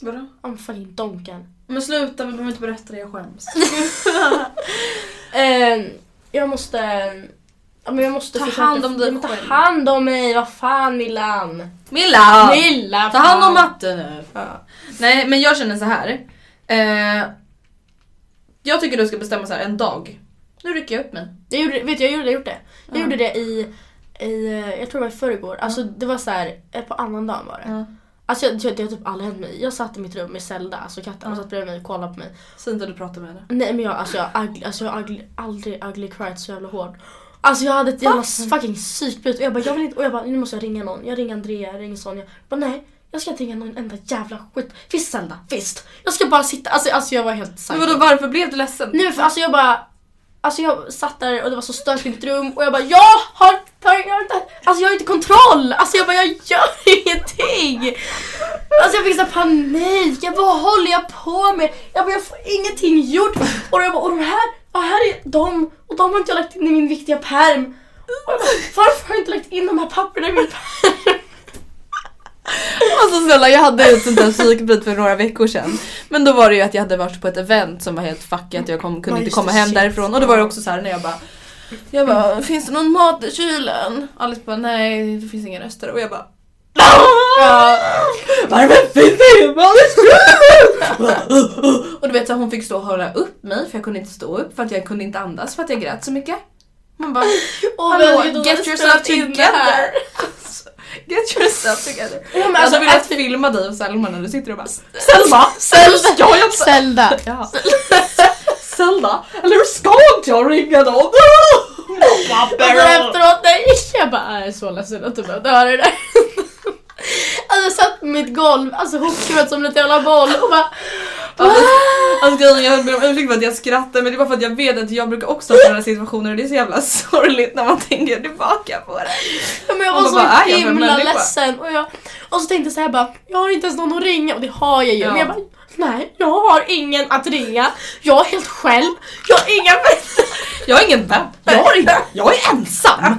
Vadå? I'm fucking donken. Men sluta, vi behöver inte berätta det, jag skäms. Eh, jag måste... Ja, men jag måste Ta försöka- hand om dig jag själv. Ta hand om mig, vad fan Millan. Milla! Milla! Ta hand om matte nu. Ja. Nej men jag känner så här. Eh, jag tycker du ska bestämma så här en dag. Nu rycker jag upp mig. Jag gjorde, vet du, jag gjorde, jag gjorde det. Jag Ja. gjorde det i, i, jag tror det var i förrgår. Alltså det var så här, eh, på annan dagen var det. Alltså jag, det har typ aldrig hänt mig. Jag satt i mitt rum med Zelda, alltså katten, och satt bredvid mig och kollade på mig. Inte att du pratar med henne. Nej men jag, alltså jag, ugly, alltså jag ugly, aldrig ugly cried så jävla hårt. Alltså jag hade ett jävla fucking psykbryt och jag bara, jag vill inte, och jag bara nu måste jag ringa någon. Jag ringer Andrea, jag ringer Sonja. Jag bara nej, jag ska inte ringa någon enda jävla skit. Visst Zelda, visst. Jag ska bara sitta, alltså, alltså jag var helt Men psycho. vadå varför blev du ledsen? Nej men för, alltså jag bara Alltså jag satt där och det var så stökigt i mitt rum och jag bara jag har, jag har inte, alltså jag har inte kontroll! Alltså jag bara jag gör ingenting! Alltså jag fick så panik, jag bara vad håller jag på med? Jag bara jag får ingenting gjort! Och jag bara och de här, ja här är de och de har inte jag lagt in i min viktiga perm. Och jag bara, varför har jag inte lagt in de här papperna i min perm? Alltså snälla jag hade ett sånt där psykbryt för några veckor sedan. Men då var det ju att jag hade varit på ett event som var helt fuckat. Jag kom, kunde inte komma hem därifrån. Och då var det också så här när jag bara Jag bara, finns det någon mat i kylen? Alice bara, nej det finns inga rester. Och jag bara Ja. Varför finns det ingen mat i kylen? Och du vet så hon fick stå och hålla upp mig för jag kunde inte stå upp för att jag kunde inte andas för att jag grät så mycket. Man bara, hallå get yourself together. Get yourself together. Ja, men Jag alltså, hade velat efter- filma dig och Selma när du sitter och bara Selma! Ja, jag Zelda! Ja. Zelda, eller ska inte jag ringa dem? Och så efteråt, nej, jag bara jag är så ledsen att du behövde höra det där. Alltså jag satt på mitt golv, alltså hopskruvad som en jävla boll och bara Alltså, alltså grejen, jag ber om ursäkt för att jag skrattar men det är bara för att jag vet att jag brukar också ha sådana situationer och det är så jävla sorgligt när man tänker tillbaka på det. Ja, men jag var så bara, är himla ledsen och, jag, och så tänkte jag så här bara, jag har inte ens någon att ringa och det har jag ju. Ja. Men jag bara, nej jag har ingen att ringa. Jag är helt själv. Jag har inga vänner. Jag har ingen vän, jag har ingen, jag är ensam.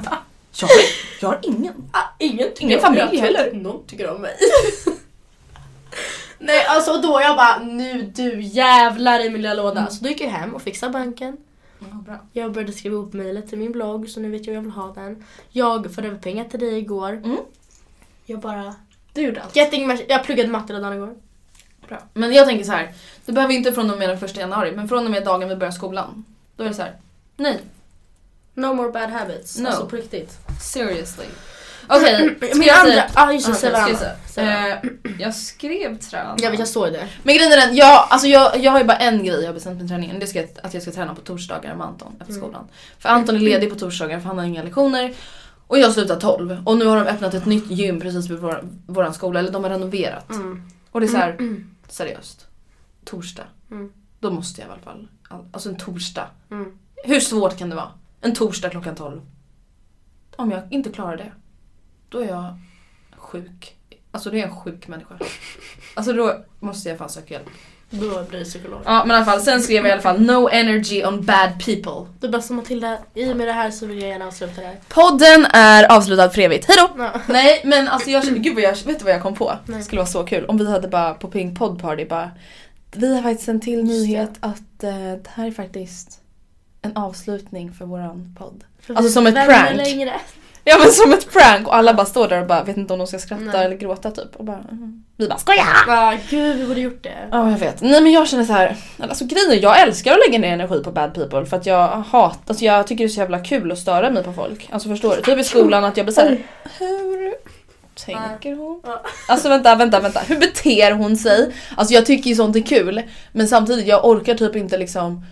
Jag har, jag har ingen. Ah, Ingen, tycker Ingen familj. Jag heller. Någon tycker om mig. Nej alltså då jag bara nu du jävlar i min lilla låda. Så då gick jag hem och fixade banken. bra. Jag började skriva ihop mejlet till min blogg så nu vet jag jag vill ha den. Jag förde över pengar till dig igår. Mm. Jag bara... Du gjorde allt. Getting. Jag pluggade matte hela dagen igår. Bra. Men jag tänker så här. det behöver inte från och med den första januari men från och med dagen vi börjar skolan. Då är det så här. nej, No more bad habits. No. Alltså på riktigt. seriously. Okej, ska Min jag andra... säga- Ja just det, Ah, säg ska varandra. jag? Eh, jag skrev träna. Jag vet jag såg det. Men grejen är den, jag, alltså jag, jag har ju bara en grej jag har bestämt med träningen. Det ska jag- att jag ska träna på torsdagar med Anton efter Mm. skolan. För Anton är ledig på torsdagar för han har inga lektioner. Och jag slutar 12. Och nu har de öppnat ett nytt gym precis vid vår, våran skola. Eller de har renoverat. Mm. Och det är så här, seriöst. Torsdag. Mm. Då måste jag i alla fall. all- Alltså en torsdag. Mm. Hur svårt kan det vara? En torsdag klockan 12. Om jag inte klarar det. Då är jag sjuk. Alltså det är en sjuk människa. Alltså då måste jag fan söka hjälp. Då blir det psykolog. Ja men i alla fall, sen skrev jag i alla fall No energy on bad people. Det bästa Matilda, i och med det här så vill jag gärna avsluta det här. Podden är avslutad för evigt, hejdå! Ja. Nej men alltså jag känner, gud vad jag, vet du vad jag kom på? Nej. Det skulle vara så kul om vi hade bara på Pink Pod Party bara Vi har faktiskt en till nyhet att eh, det här är faktiskt en avslutning för våran podd. För Alltså som ett prank. Längre. Ja men som ett prank och alla bara står där och bara vet inte om de ska skratta Nej. eller gråta typ. Och bara, mm. Vi bara skoja! Ja gud vi borde gjort det. Ja jag vet. Nej men jag känner så här. Alltså grejen är, jag älskar att lägga ner energi på bad people för att jag hatar, alltså jag tycker det är så jävla kul att störa mig på folk. Alltså förstår du? Typ i skolan att jag blir såhär, hur tänker hon? Alltså vänta, vänta, vänta. Hur beter hon sig? Alltså jag tycker ju sånt är kul men samtidigt jag orkar typ inte liksom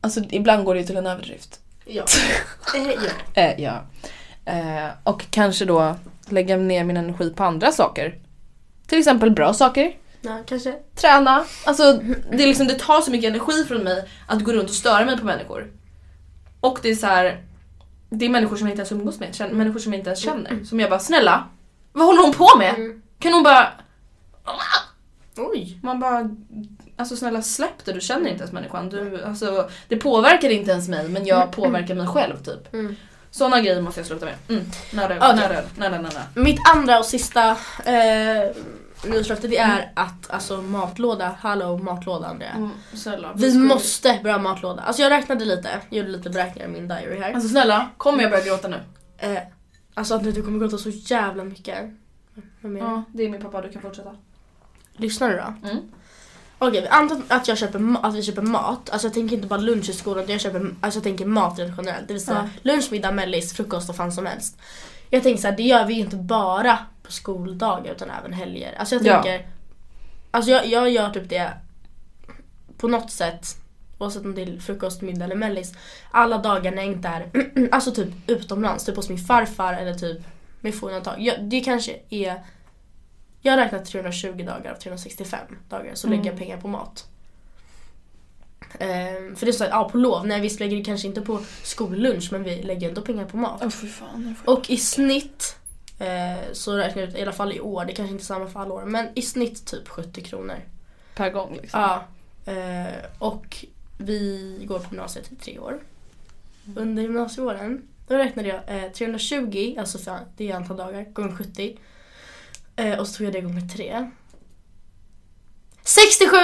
Alltså ibland går det ju till en överdrift. Ja. Eh, ja. Eh, ja. Eh, och kanske då lägga ner min energi på andra saker. Till exempel bra saker. ja, kanske. Träna. Alltså det, är liksom, det tar så mycket energi från mig att gå runt och störa mig på människor. Och det är så här. Det är människor som jag inte ens umgås med. Människor som jag inte ens känner. Som jag bara snälla. Vad håller hon på med? Mm. Kan hon bara... Oj. Man bara... Alltså snälla släpp det, du känner inte ens människan. Du, alltså, det påverkar inte ens mig men jag påverkar mig själv typ. Mm. Såna grejer måste jag sluta med. Mm. Mitt andra och sista eh, nyårslöfte det är att alltså matlåda, hallå matlåda Andrea. Mm, snälla. Vi ska- måste börja matlåda. Alltså jag räknade lite, gjorde lite beräkningar i min diary här. Alltså snälla, kommer jag börja gråta nu? Eh, alltså Andrea du kommer gråta så jävla mycket. Vad? Ja, det är min pappa, du kan fortsätta. Lyssnar du då? Mm. Okej, vi antar att, jag köper, att vi köper mat. Alltså jag tänker inte bara lunch i skolan, utan jag, köper, alltså jag tänker mat rent generellt. Det vill säga lunch, middag, mellis, frukost och fan som helst. Jag tänker så här, det gör vi ju inte bara på skoldagar utan även helger. Alltså jag Ja. tänker, alltså jag, jag gör typ det på något sätt. Oavsett om det är frukost, middag eller mellis. Alla dagar när jag inte är, alltså typ utomlands, typ hos min farfar eller typ med få undantag. Jag, det kanske är jag har räknat 320 dagar av 365 dagar så lägger jag pengar på mat. Ehm, för det är så att, ja på lov, nej visst lägger vi kanske inte på skollunch men vi lägger ändå pengar på mat. Fy fan. Och i snitt eh, så räknar jag ut, i alla fall i år, det kanske inte är samma för alla år, men i snitt typ 70 kronor. Per gång liksom. Ja. Eh, och vi går på gymnasiet i tre år. Under gymnasieåren då räknade jag eh, 320, alltså för, det är antal dagar, gånger 70. Eh, och så tog jag det gånger 3. 67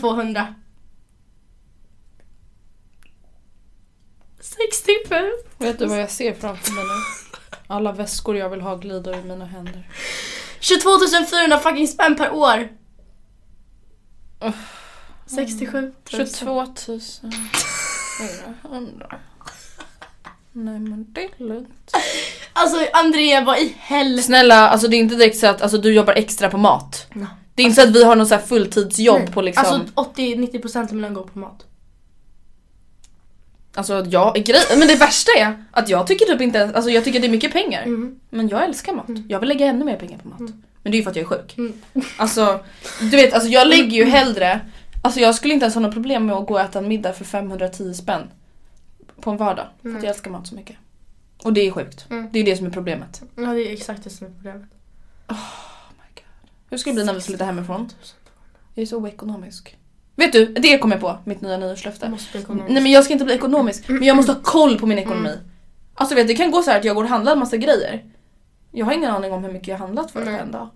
200! 67! Vet du vad jag ser framför mig nu? Alla väskor jag vill ha glider i mina händer. 22 400 fucking spänn per år! 67 000. 22 400. Nej men det är lugnt. Alltså Andrea, vad i helvete? Snälla, alltså det är inte direkt så att alltså, du jobbar extra på mat. No. Det är inte så att vi har någon så här fulltidsjobb på liksom... Alltså 80-90% av mina går på mat. Alltså jag, grej, men det värsta är att jag tycker typ inte ens- alltså jag tycker det är mycket pengar. Mm. Men jag älskar mat. Jag vill lägga ännu mer pengar på mat. Men det är ju för att jag är sjuk. Mm. Alltså, du vet, alltså jag lägger ju hellre... Alltså jag skulle inte ens ha något problem med att gå och äta en middag för 510 spänn. På en vardag. För att jag älskar mat så mycket. Och det är sjukt. Mm. Det är det som är problemet. Ja det är exakt det som är problemet. Hur ska det bli när vi flyttar hemifrån? Jag är så oekonomisk. Vet du, det kom jag på, mitt nya nyårslöfte. Nej men jag ska inte bli ekonomisk, men jag måste ha koll på min ekonomi. Alltså vet, det kan gå så här att jag går och handlar en massa grejer. Jag har ingen aning om hur mycket jag har handlat för Nej. en dag.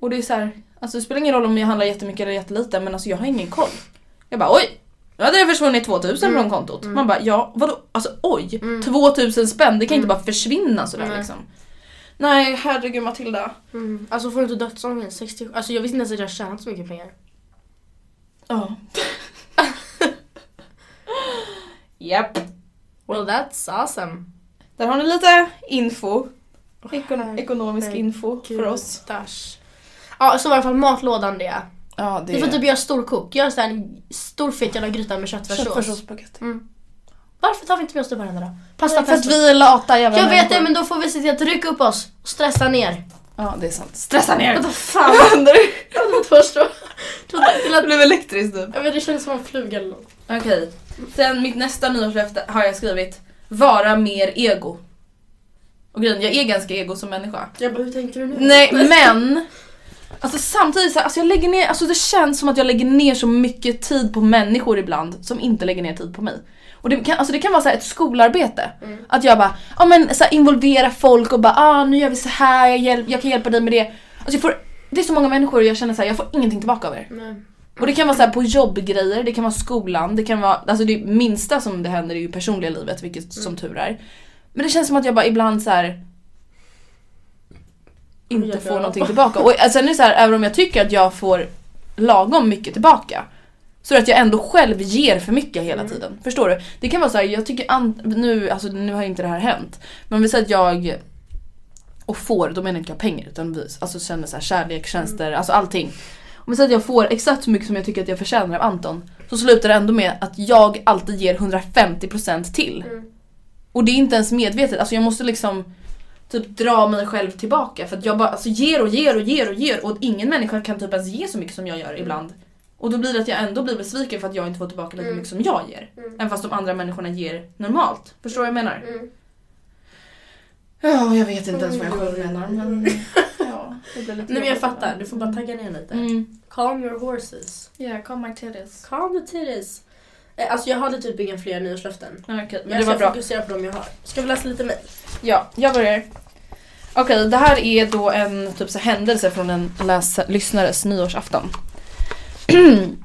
Och det är så här, alltså det spelar ingen roll om jag handlar jättemycket eller jättelite men alltså jag har ingen koll. Jag bara oj! Hade det försvunnit 2000 från kontot. Man bara ja, vadå? Alltså oj! 2000 spänn, det kan inte bara försvinna sådär Nej. liksom. Nej herregud Matilda. Mm. Alltså får du inte dödsångest? 60... Alltså jag visste inte ens att jag tjänat så mycket pengar. Ja. Japp. Well that's awesome. Där har ni lite info. Ekon- ekonomisk info för oss. Ja så var i alla fall matlådan det. Ja det Vi får typ göra storkok. Gör så en stor fet jävla gryta med köttfärssås. köttfärssåsspagetti. Varför tar vi inte med oss det varandra? Pasta För att vi är lata jävla Jag vet det men då får vi se till att rycka upp oss och stressa ner. Ja det är sant. Stressa ner! Vad fan händer? Jag vet först då. Det blev elektriskt typ. Jag vet det kändes som en fluga eller något. Okej. Sen mitt nästa nyårslöfte har jag skrivit Vara mer ego. Och grejen, jag är ganska ego som människa. Jag bara hur tänkte du nu? Nej men Alltså samtidigt så här, alltså jag lägger ner, alltså det känns som att jag lägger ner så mycket tid på människor ibland som inte lägger ner tid på mig. Och det kan, alltså det kan vara så ett skolarbete. Att jag bara, ja men så här involvera folk och bara ah nu gör vi så här, jag, hjälp, jag kan hjälpa dig med det. Alltså jag får, det är så många människor och jag känner så här, jag får ingenting tillbaka av er. Nej. Och det kan vara så här på jobbgrejer, det kan vara skolan, det kan vara, alltså det minsta som det händer är ju personliga livet vilket som tur är. Men det känns som att jag bara ibland så här inte får någonting tillbaka. Och sen är det så här, även om jag tycker att jag får lagom mycket tillbaka så att jag ändå själv ger för mycket hela tiden. Förstår du? Det kan vara så här, jag tycker nu, alltså nu har inte det här hänt. Men vi säger att jag och får, då menar jag inte jag pengar utan vi alltså känner så här kärlek, tjänster, alltså allting. Om vi säger att jag får exakt så mycket som jag tycker att jag förtjänar av Anton så slutar det ändå med att jag alltid ger 150% till. Och det är inte ens medvetet, alltså jag måste liksom typ dra mig själv tillbaka för att jag bara alltså, ger och ger och ger och ger och ingen människa kan typ ens ge så mycket som jag gör ibland. Och då blir det att jag ändå blir besviken för att jag inte får tillbaka lika mycket som jag ger. Även fast de andra människorna ger normalt. Förstår du vad jag menar? Ja, jag vet inte ens vad jag själv menar men ja, det blir lite Nej men jag fattar, du får bara tagga ner lite. Mm. Calm your horses. Yeah, calm my titties. Calm the titties. Eh, Alltså jag hade typ inga fler nyårslöften. Okej, Men men jag det ska var bra. fokusera på de jag har. Ska vi läsa lite mejl? Ja, jag börjar. Okej, det här är då en typ så händelse från en läs- lyssnares nyårsafton.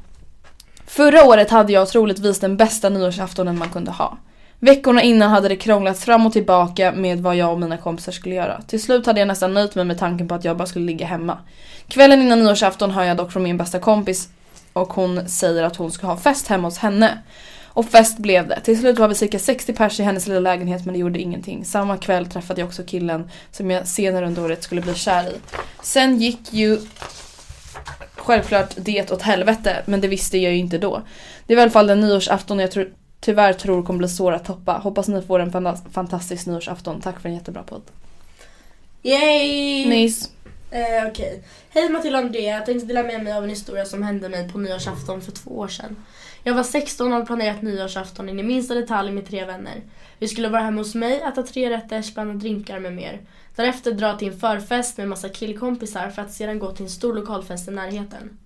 Förra året hade jag troligtvis den bästa nyårsaftonen man kunde ha. Veckorna innan hade det krånglats fram och tillbaka med vad jag och mina kompisar skulle göra. Till slut hade jag nästan nöjt mig med tanken på att jag bara skulle ligga hemma. Kvällen innan nyårsafton hör jag dock från min bästa kompis och hon säger att hon ska ha fest hemma hos henne. Och fest blev det. Till slut var vi cirka 60 pers i hennes lilla lägenhet men det gjorde ingenting. Samma kväll träffade jag också killen som jag senare under året skulle bli kär i. Sen gick ju självklart det åt helvete men det visste jag ju inte då. Det var i alla fall den nyårsafton jag tror, tyvärr tror kommer bli svår att toppa. Hoppas ni får en fanta- fantastisk nyårsafton. Tack för en jättebra podd. Yay! Mys. Eh, Okej. Hej Matilda och Andrea, jag tänkte dela med mig av en historia som hände mig på nyårsafton för två år sedan. Jag var 16 och hade planerat nyårsafton in i minsta detalj med tre vänner. Vi skulle vara hemma hos mig, äta tre rätter, blanda drinkar med mer. Därefter dra till en förfest med massa killkompisar för att sedan gå till en stor lokalfest i närheten.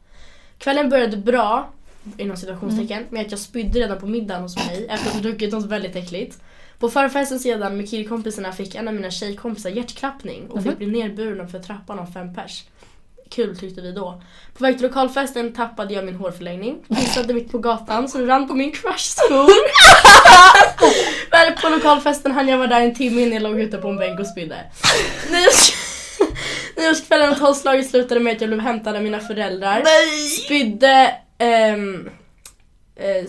Kvällen började bra, inom situationstecken, med att jag spydde redan på middagen hos mig efter att ha druckit något väldigt äckligt. På förfesten sedan med killkompisarna fick en av mina tjejkompisar hjärtklappning och fick bli nerburen för trappan av fem pers. Kul tyckte vi då. På väg till lokalfesten tappade jag min hårförlängning, kissade mitt på gatan så det rann på min crush-skor. Väl på lokalfesten hann jag vara där en timme innan jag låg ute på en bänk och spydde. Nyårs- Nyårskvällen och tolvslaget slutade med att jag blev hämtad av mina föräldrar. Spydde, ehm, eh,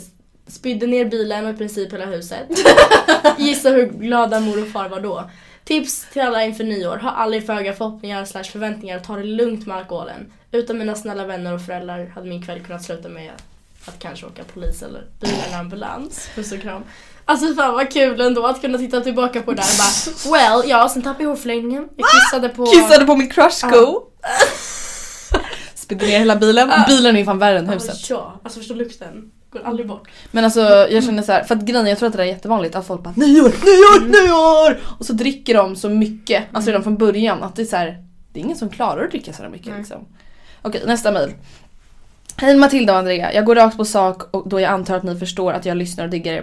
spydde ner bilen och i princip hela huset. Gissa hur glada mor och far var då. Tips till alla inför nyår. Ha aldrig för höga förhoppningar slash förväntningar och ta det lugnt med alkoholen. Utan mina snälla vänner och föräldrar hade min kväll kunnat sluta med att kanske åka polis eller bil eller ambulans. Puss och kram. Alltså fan vad kul ändå att kunna titta tillbaka på det där och bara well, ja sen tappade jag hårförlängningen. Jag kissade på... Kissade på min crushsko. Spydde ner hela bilen. Bilen är fan värre än huset. Ja, alltså förstå lukten. Går aldrig bort. Men alltså jag känner så här, för att grejen jag tror att det där är jättevanligt att folk bara nyår, nyår, nyår! Och så dricker de så mycket, alltså redan från början att det är så här, det är ingen som klarar att dricka så här mycket Nej. liksom. Okej, nästa mejl. Hej Matilda och Andrea, jag går rakt på sak och då jag antar att ni förstår att jag lyssnar och diggar er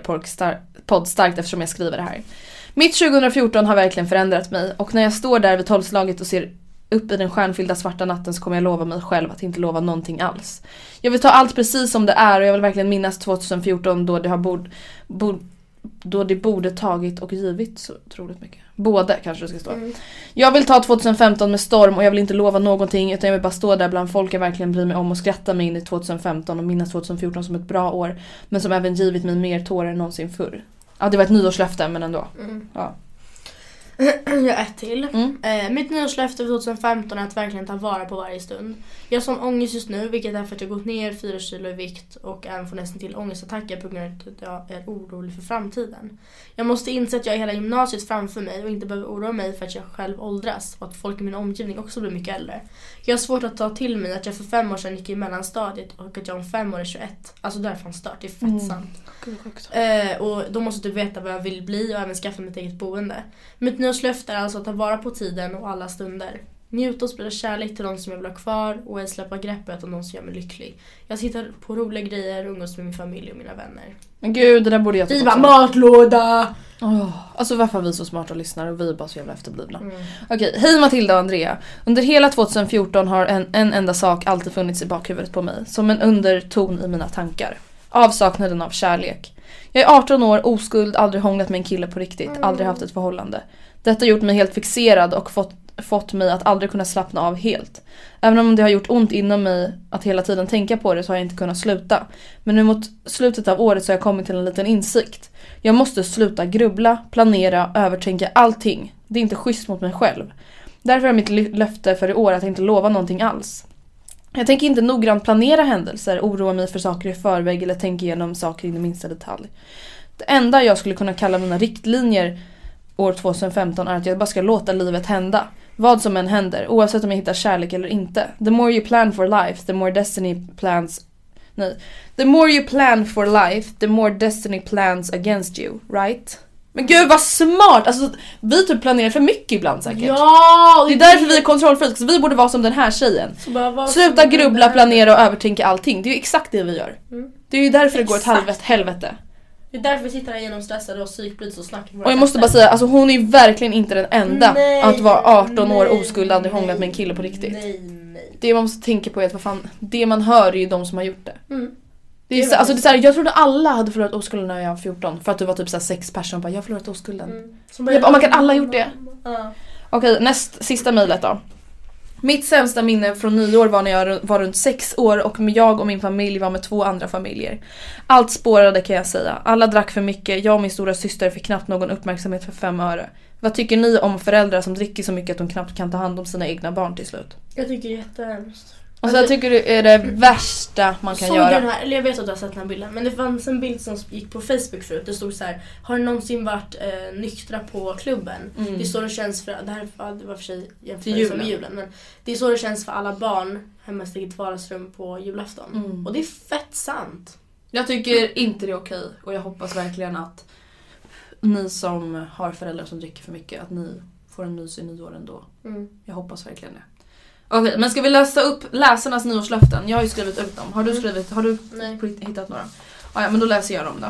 podd starkt eftersom jag skriver det här. Mitt 2014 har verkligen förändrat mig och när jag står där vid tolvslaget och ser upp i den stjärnfyllda svarta natten så kommer jag lova mig själv att inte lova någonting alls. Jag vill ta allt precis som det är och jag vill verkligen minnas 2014 då det har bord, bord, då det borde tagit och givit så otroligt mycket. Både kanske det ska stå. Jag vill ta 2015 med storm och jag vill inte lova någonting utan jag vill bara stå där bland folk jag verkligen bryr mig om och skratta mig in i 2015 och minnas 2014 som ett bra år. Men som även givit mig mer tårar än någonsin förr. Ja det var ett nyårslöfte men ändå. Ja. Jag har ett till. Mm. Eh, mitt nyårslöfte för 2015 är att verkligen ta vara på varje stund. Jag har sån ångest just nu vilket är för att jag gått ner 4 kilo i vikt och även får nästan till ångestattacker på grund av att jag är orolig för framtiden. Jag måste inse att jag har hela gymnasiet framför mig och inte behöver oroa mig för att jag själv åldras och att folk i min omgivning också blir mycket äldre. Jag har svårt att ta till mig att jag för fem år sedan gick i mellanstadiet och att jag om fem år är 21. Alltså det är fan stört, det är fett sant. Eh, och då måste du veta vad jag vill bli och även skaffa mitt eget boende. Mitt nyårslöfte är alltså att ta vara på tiden och alla stunder. Njuta och sprida kärlek till de som jag vill ha kvar och att släppa greppet om de som gör mig lycklig. Jag tittar på roliga grejer och umgås med min familj och mina vänner. Men gud det där borde jag Driva också. matlåda! Åh, alltså varför är vi så smarta lyssnare och vi är bara så jävla efterblivna. Okej, hej Matilda och Andrea. Under hela 2014 har en, en enda sak alltid funnits i bakhuvudet på mig. Som en underton i mina tankar. Avsaknaden av kärlek. Jag är 18 år, oskuld, aldrig hånglat med en kille på riktigt, aldrig haft ett förhållande. Detta har gjort mig helt fixerad och fått, fått mig att aldrig kunna slappna av helt. Även om det har gjort ont inom mig att hela tiden tänka på det så har jag inte kunnat sluta. Men nu mot slutet av året så har jag kommit till en liten insikt. Jag måste sluta grubbla, planera, övertänka allting. Det är inte schysst mot mig själv. Därför är mitt löfte för i år att inte lova någonting alls. Jag tänker inte noggrant planera händelser, oroa mig för saker i förväg eller tänka igenom saker in i minsta detalj. Det enda jag skulle kunna kalla mina riktlinjer år 2015 är att jag bara ska låta livet hända. Vad som än händer, oavsett om jag hittar kärlek eller inte. The more you plan for life, the more destiny plans... Nej. The more you plan for life, the more destiny plans against you, right? Men gud vad smart! Alltså vi typ planerar för mycket ibland säkert. Ja! Det är därför vi är kontrollfreaks, vi borde vara som den här tjejen. Sluta grubbla, planera och övertänka allting. Det är ju exakt det vi gör. Det är ju därför det går ett Exakt. halvet helvete. Det är därför vi sitter här genomstressade och psykbryts och snackar med Och jag måste bara säga, alltså hon är ju verkligen inte den enda Nej, att vara 18 år nej, oskuld aldrig nej, hånglat med en kille på riktigt. Nej, nej. Det man måste tänka på är att vad fan, det man hör är ju de som har gjort det. Mm. Det är, Det är så, alltså det är så här, jag trodde alla hade förlorat oskulden när jag var 14 för att du var typ så sex personer bara jag har förlorat oskulden. Mm. Bara, man kan alla gjort det. Ja. Okej, näst sista mejlet då. Mitt sämsta minne från nyår var när jag var runt sex år och jag och min familj var med två andra familjer. Allt spårade kan jag säga. Alla drack för mycket, jag och min stora syster fick knappt någon uppmärksamhet för fem öre. Vad tycker ni om föräldrar som dricker så mycket att de knappt kan ta hand om sina egna barn till slut? Jag tycker det är jättehemskt. Alltså jag tycker det är det värsta man kan Såg göra. du den här, eller jag vet att du har sett den här bilden, men det fanns en bild som gick på Facebook förut. Det stod så här: har någonsin varit eh, nyktra på klubben? Det är så det känns för, det här det var för sig Mm. Till med julen. julen, men det är så det känns för alla barn hemma i sitt eget vardagsrum på julafton. Mm. Och det är fett sant. Jag tycker inte det är okej och jag hoppas verkligen att ni som har föräldrar som dricker för mycket, att ni får en mysig nyår ändå. Mm. Jag hoppas verkligen det. Okej, men ska vi läsa upp läsarnas nyårslöften? Jag har ju skrivit ut dem. Har du skrivit, har du Nej. hittat några? Ah, ja, men då läser jag dem då.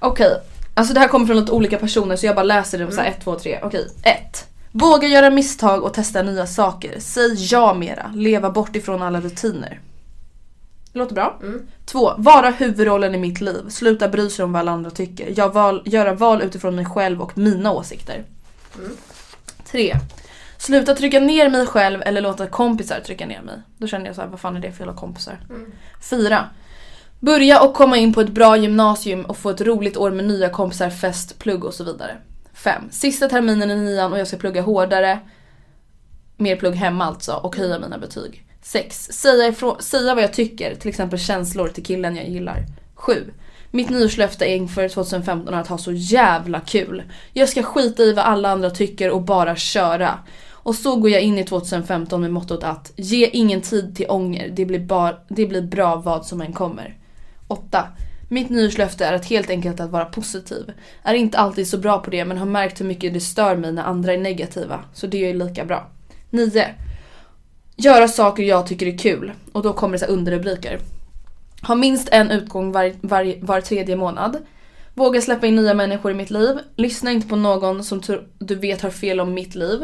Okej, alltså det här kommer från lite olika personer så jag bara läser dem så här 1, 2, 3. Okej, 1. Våga göra misstag och testa nya saker. Säg ja mera. Leva bort ifrån alla rutiner. Det låter bra. Mm. 2. Vara huvudrollen i mitt liv. Sluta bry sig om vad alla andra tycker. Jag val, göra val utifrån mig själv och mina åsikter. 3. Sluta trycka ner mig själv eller låta kompisar trycka ner mig. Då kände jag så här, vad fan är det för jävla kompisar? 4. Börja och komma in på ett bra gymnasium och få ett roligt år med nya kompisar, fest, plugg och så vidare. 5. Sista terminen i nian och jag ska plugga hårdare. Mer plugg hemma alltså och höja mina betyg. 6. Säga, ifrån, säga vad jag tycker, till exempel känslor till killen jag gillar. 7. Mitt nyårslöfte inför 2015 är att ha så jävla kul. Jag ska skita i vad alla andra tycker och bara köra. Och så går jag in i 2015 med mottot att ge ingen tid till ånger, det blir, bar, det blir bra vad som än kommer. 8. Mitt nyårslöfte är att helt enkelt att vara positiv. Är inte alltid så bra på det men har märkt hur mycket det stör mig när andra är negativa. Så det är lika bra. 9. Göra saker jag tycker är kul. Och då kommer det så här underrubriker. Ha minst en utgång var, var, var tredje månad. Våga släppa in nya människor i mitt liv. Lyssna inte på någon som du vet har fel om mitt liv.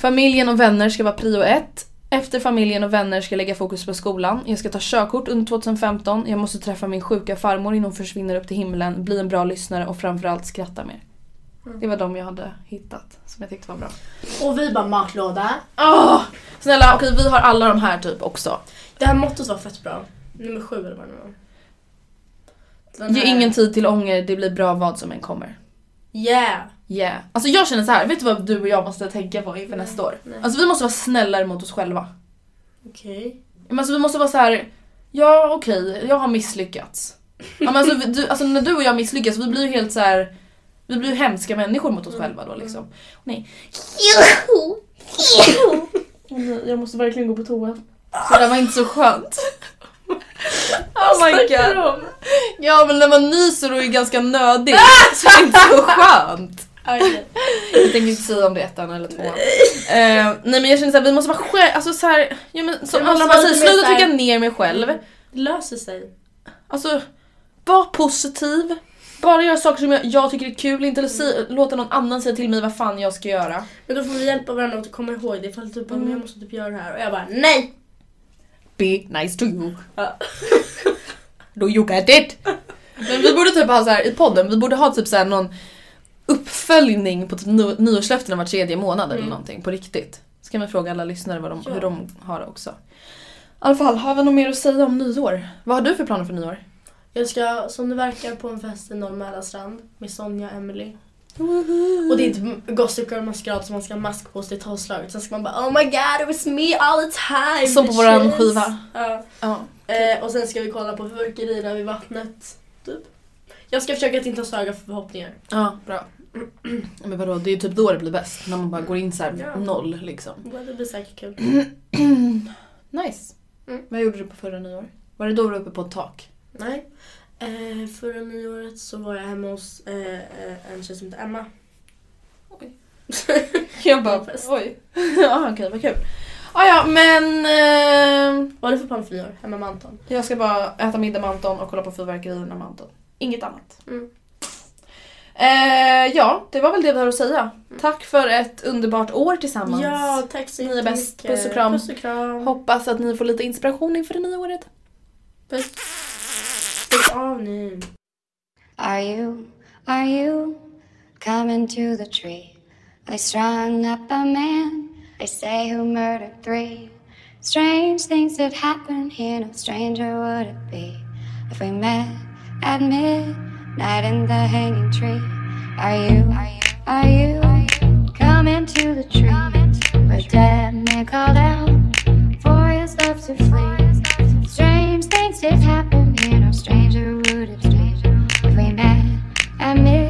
Familjen och vänner ska vara prio ett. Efter familjen och vänner ska jag lägga fokus på skolan. Jag ska ta körkort under 2015. Jag måste träffa min sjuka farmor innan hon försvinner upp till himlen. Bli en bra lyssnare och framförallt skratta mer. Det var de jag hade hittat som jag tyckte var bra. Och vi bara matlåda. Åh! Snälla okej vi har alla de här typ också. Det här mottot var fett bra. Nummer sju eller vad det var. Den Ge här- ingen tid till ånger, det blir bra vad som än kommer. Yeah. Yeah. Alltså jag känner så här, vet du vad du och jag måste tänka på inför nästa år? nej. Alltså vi måste vara snällare mot oss själva. Okej. Men alltså vi måste vara så här. ja okej, jag har misslyckats. Ja, men alltså, du, alltså när du och jag misslyckas, vi blir ju helt så här. Vi blir ju hemska människor mot oss själva då liksom. Och nej. Åh, nej, Jag måste verkligen gå på toa. Så det var inte så skönt. Oh my god. Ja men när man nyser och är ganska nödig så är det inte så skönt. Jag tänker inte säga om det är ettan eller tvåan. Eh, nej men jag känner såhär, vi måste vara själv, alltså såhär, ja, men, som alla bara säger, sluta trycka ner mig själv. Det löser sig. Alltså, var positiv. Bara göra saker som jag, jag tycker är kul, inte si, låta någon annan säga till mig vad fan jag ska göra. Men då får vi hjälpa varandra att komma ihåg det ifall typ Mm. jag måste typ göra det här och jag bara nej! Be nice to you. Do you get it? Men vi borde typ ha så här i podden, vi borde ha typ så här någon uppföljning på typ ny- nyårslöftena var tredje månad eller någonting på riktigt. Så kan vi fråga alla lyssnare vad de, Ja. hur de har det också. I alla fall, har vi något mer att säga om nyår? Vad har du för planer för nyår? Jag ska som det verkar på en fest i Norr med Sonja och Emily. Och det är inte Gossip Girl maskerad som man ska ha mask på sig till tolvslaget. Sen ska man bara oh my god it was me all the time. Som på våran bitches." skiva. Ja. Ja. Eh, och sen ska vi kolla på fyrverkerier där vid vattnet. Typ. Jag ska försöka att inte ha så höga förhoppningar. Ja, bra. Men vadå, det är ju typ då det blir bäst. När man bara går in så här Ja. noll liksom. Men Det blir säkert kul. Nice. Mm. Vad gjorde du på förra nyår? Var det då du var uppe på ett tak? Nej. Eh, förra nyåret så var jag hemma hos eh, en tjej som heter Emma. Oj. Jag bara, oj. ja okej, vad kul. Ah, ja men eh, Vad är det för plan för nyår? Hemma med Anton? jag ska bara äta middag med Anton och kolla på fyrverkerierna med Anton. Inget annat. Mm. Eh, ja, det var väl det vi har att säga. Tack för ett underbart år tillsammans. Ja, tack så Ni är bäst. Puss och kram. Puss och kram. Hoppas att ni får lite inspiration inför det nya året. Puss. Stäng av nu. Are you, are you coming to the tree? They strung up a man, they say who murdered three. Strange things that happen here, no stranger would it be if we met at midnight in the hanging tree. Are you, are you, are you coming to the tree? Where dead man called out for his love to flee. Strange things did happen here, no stranger would be if we met at midnight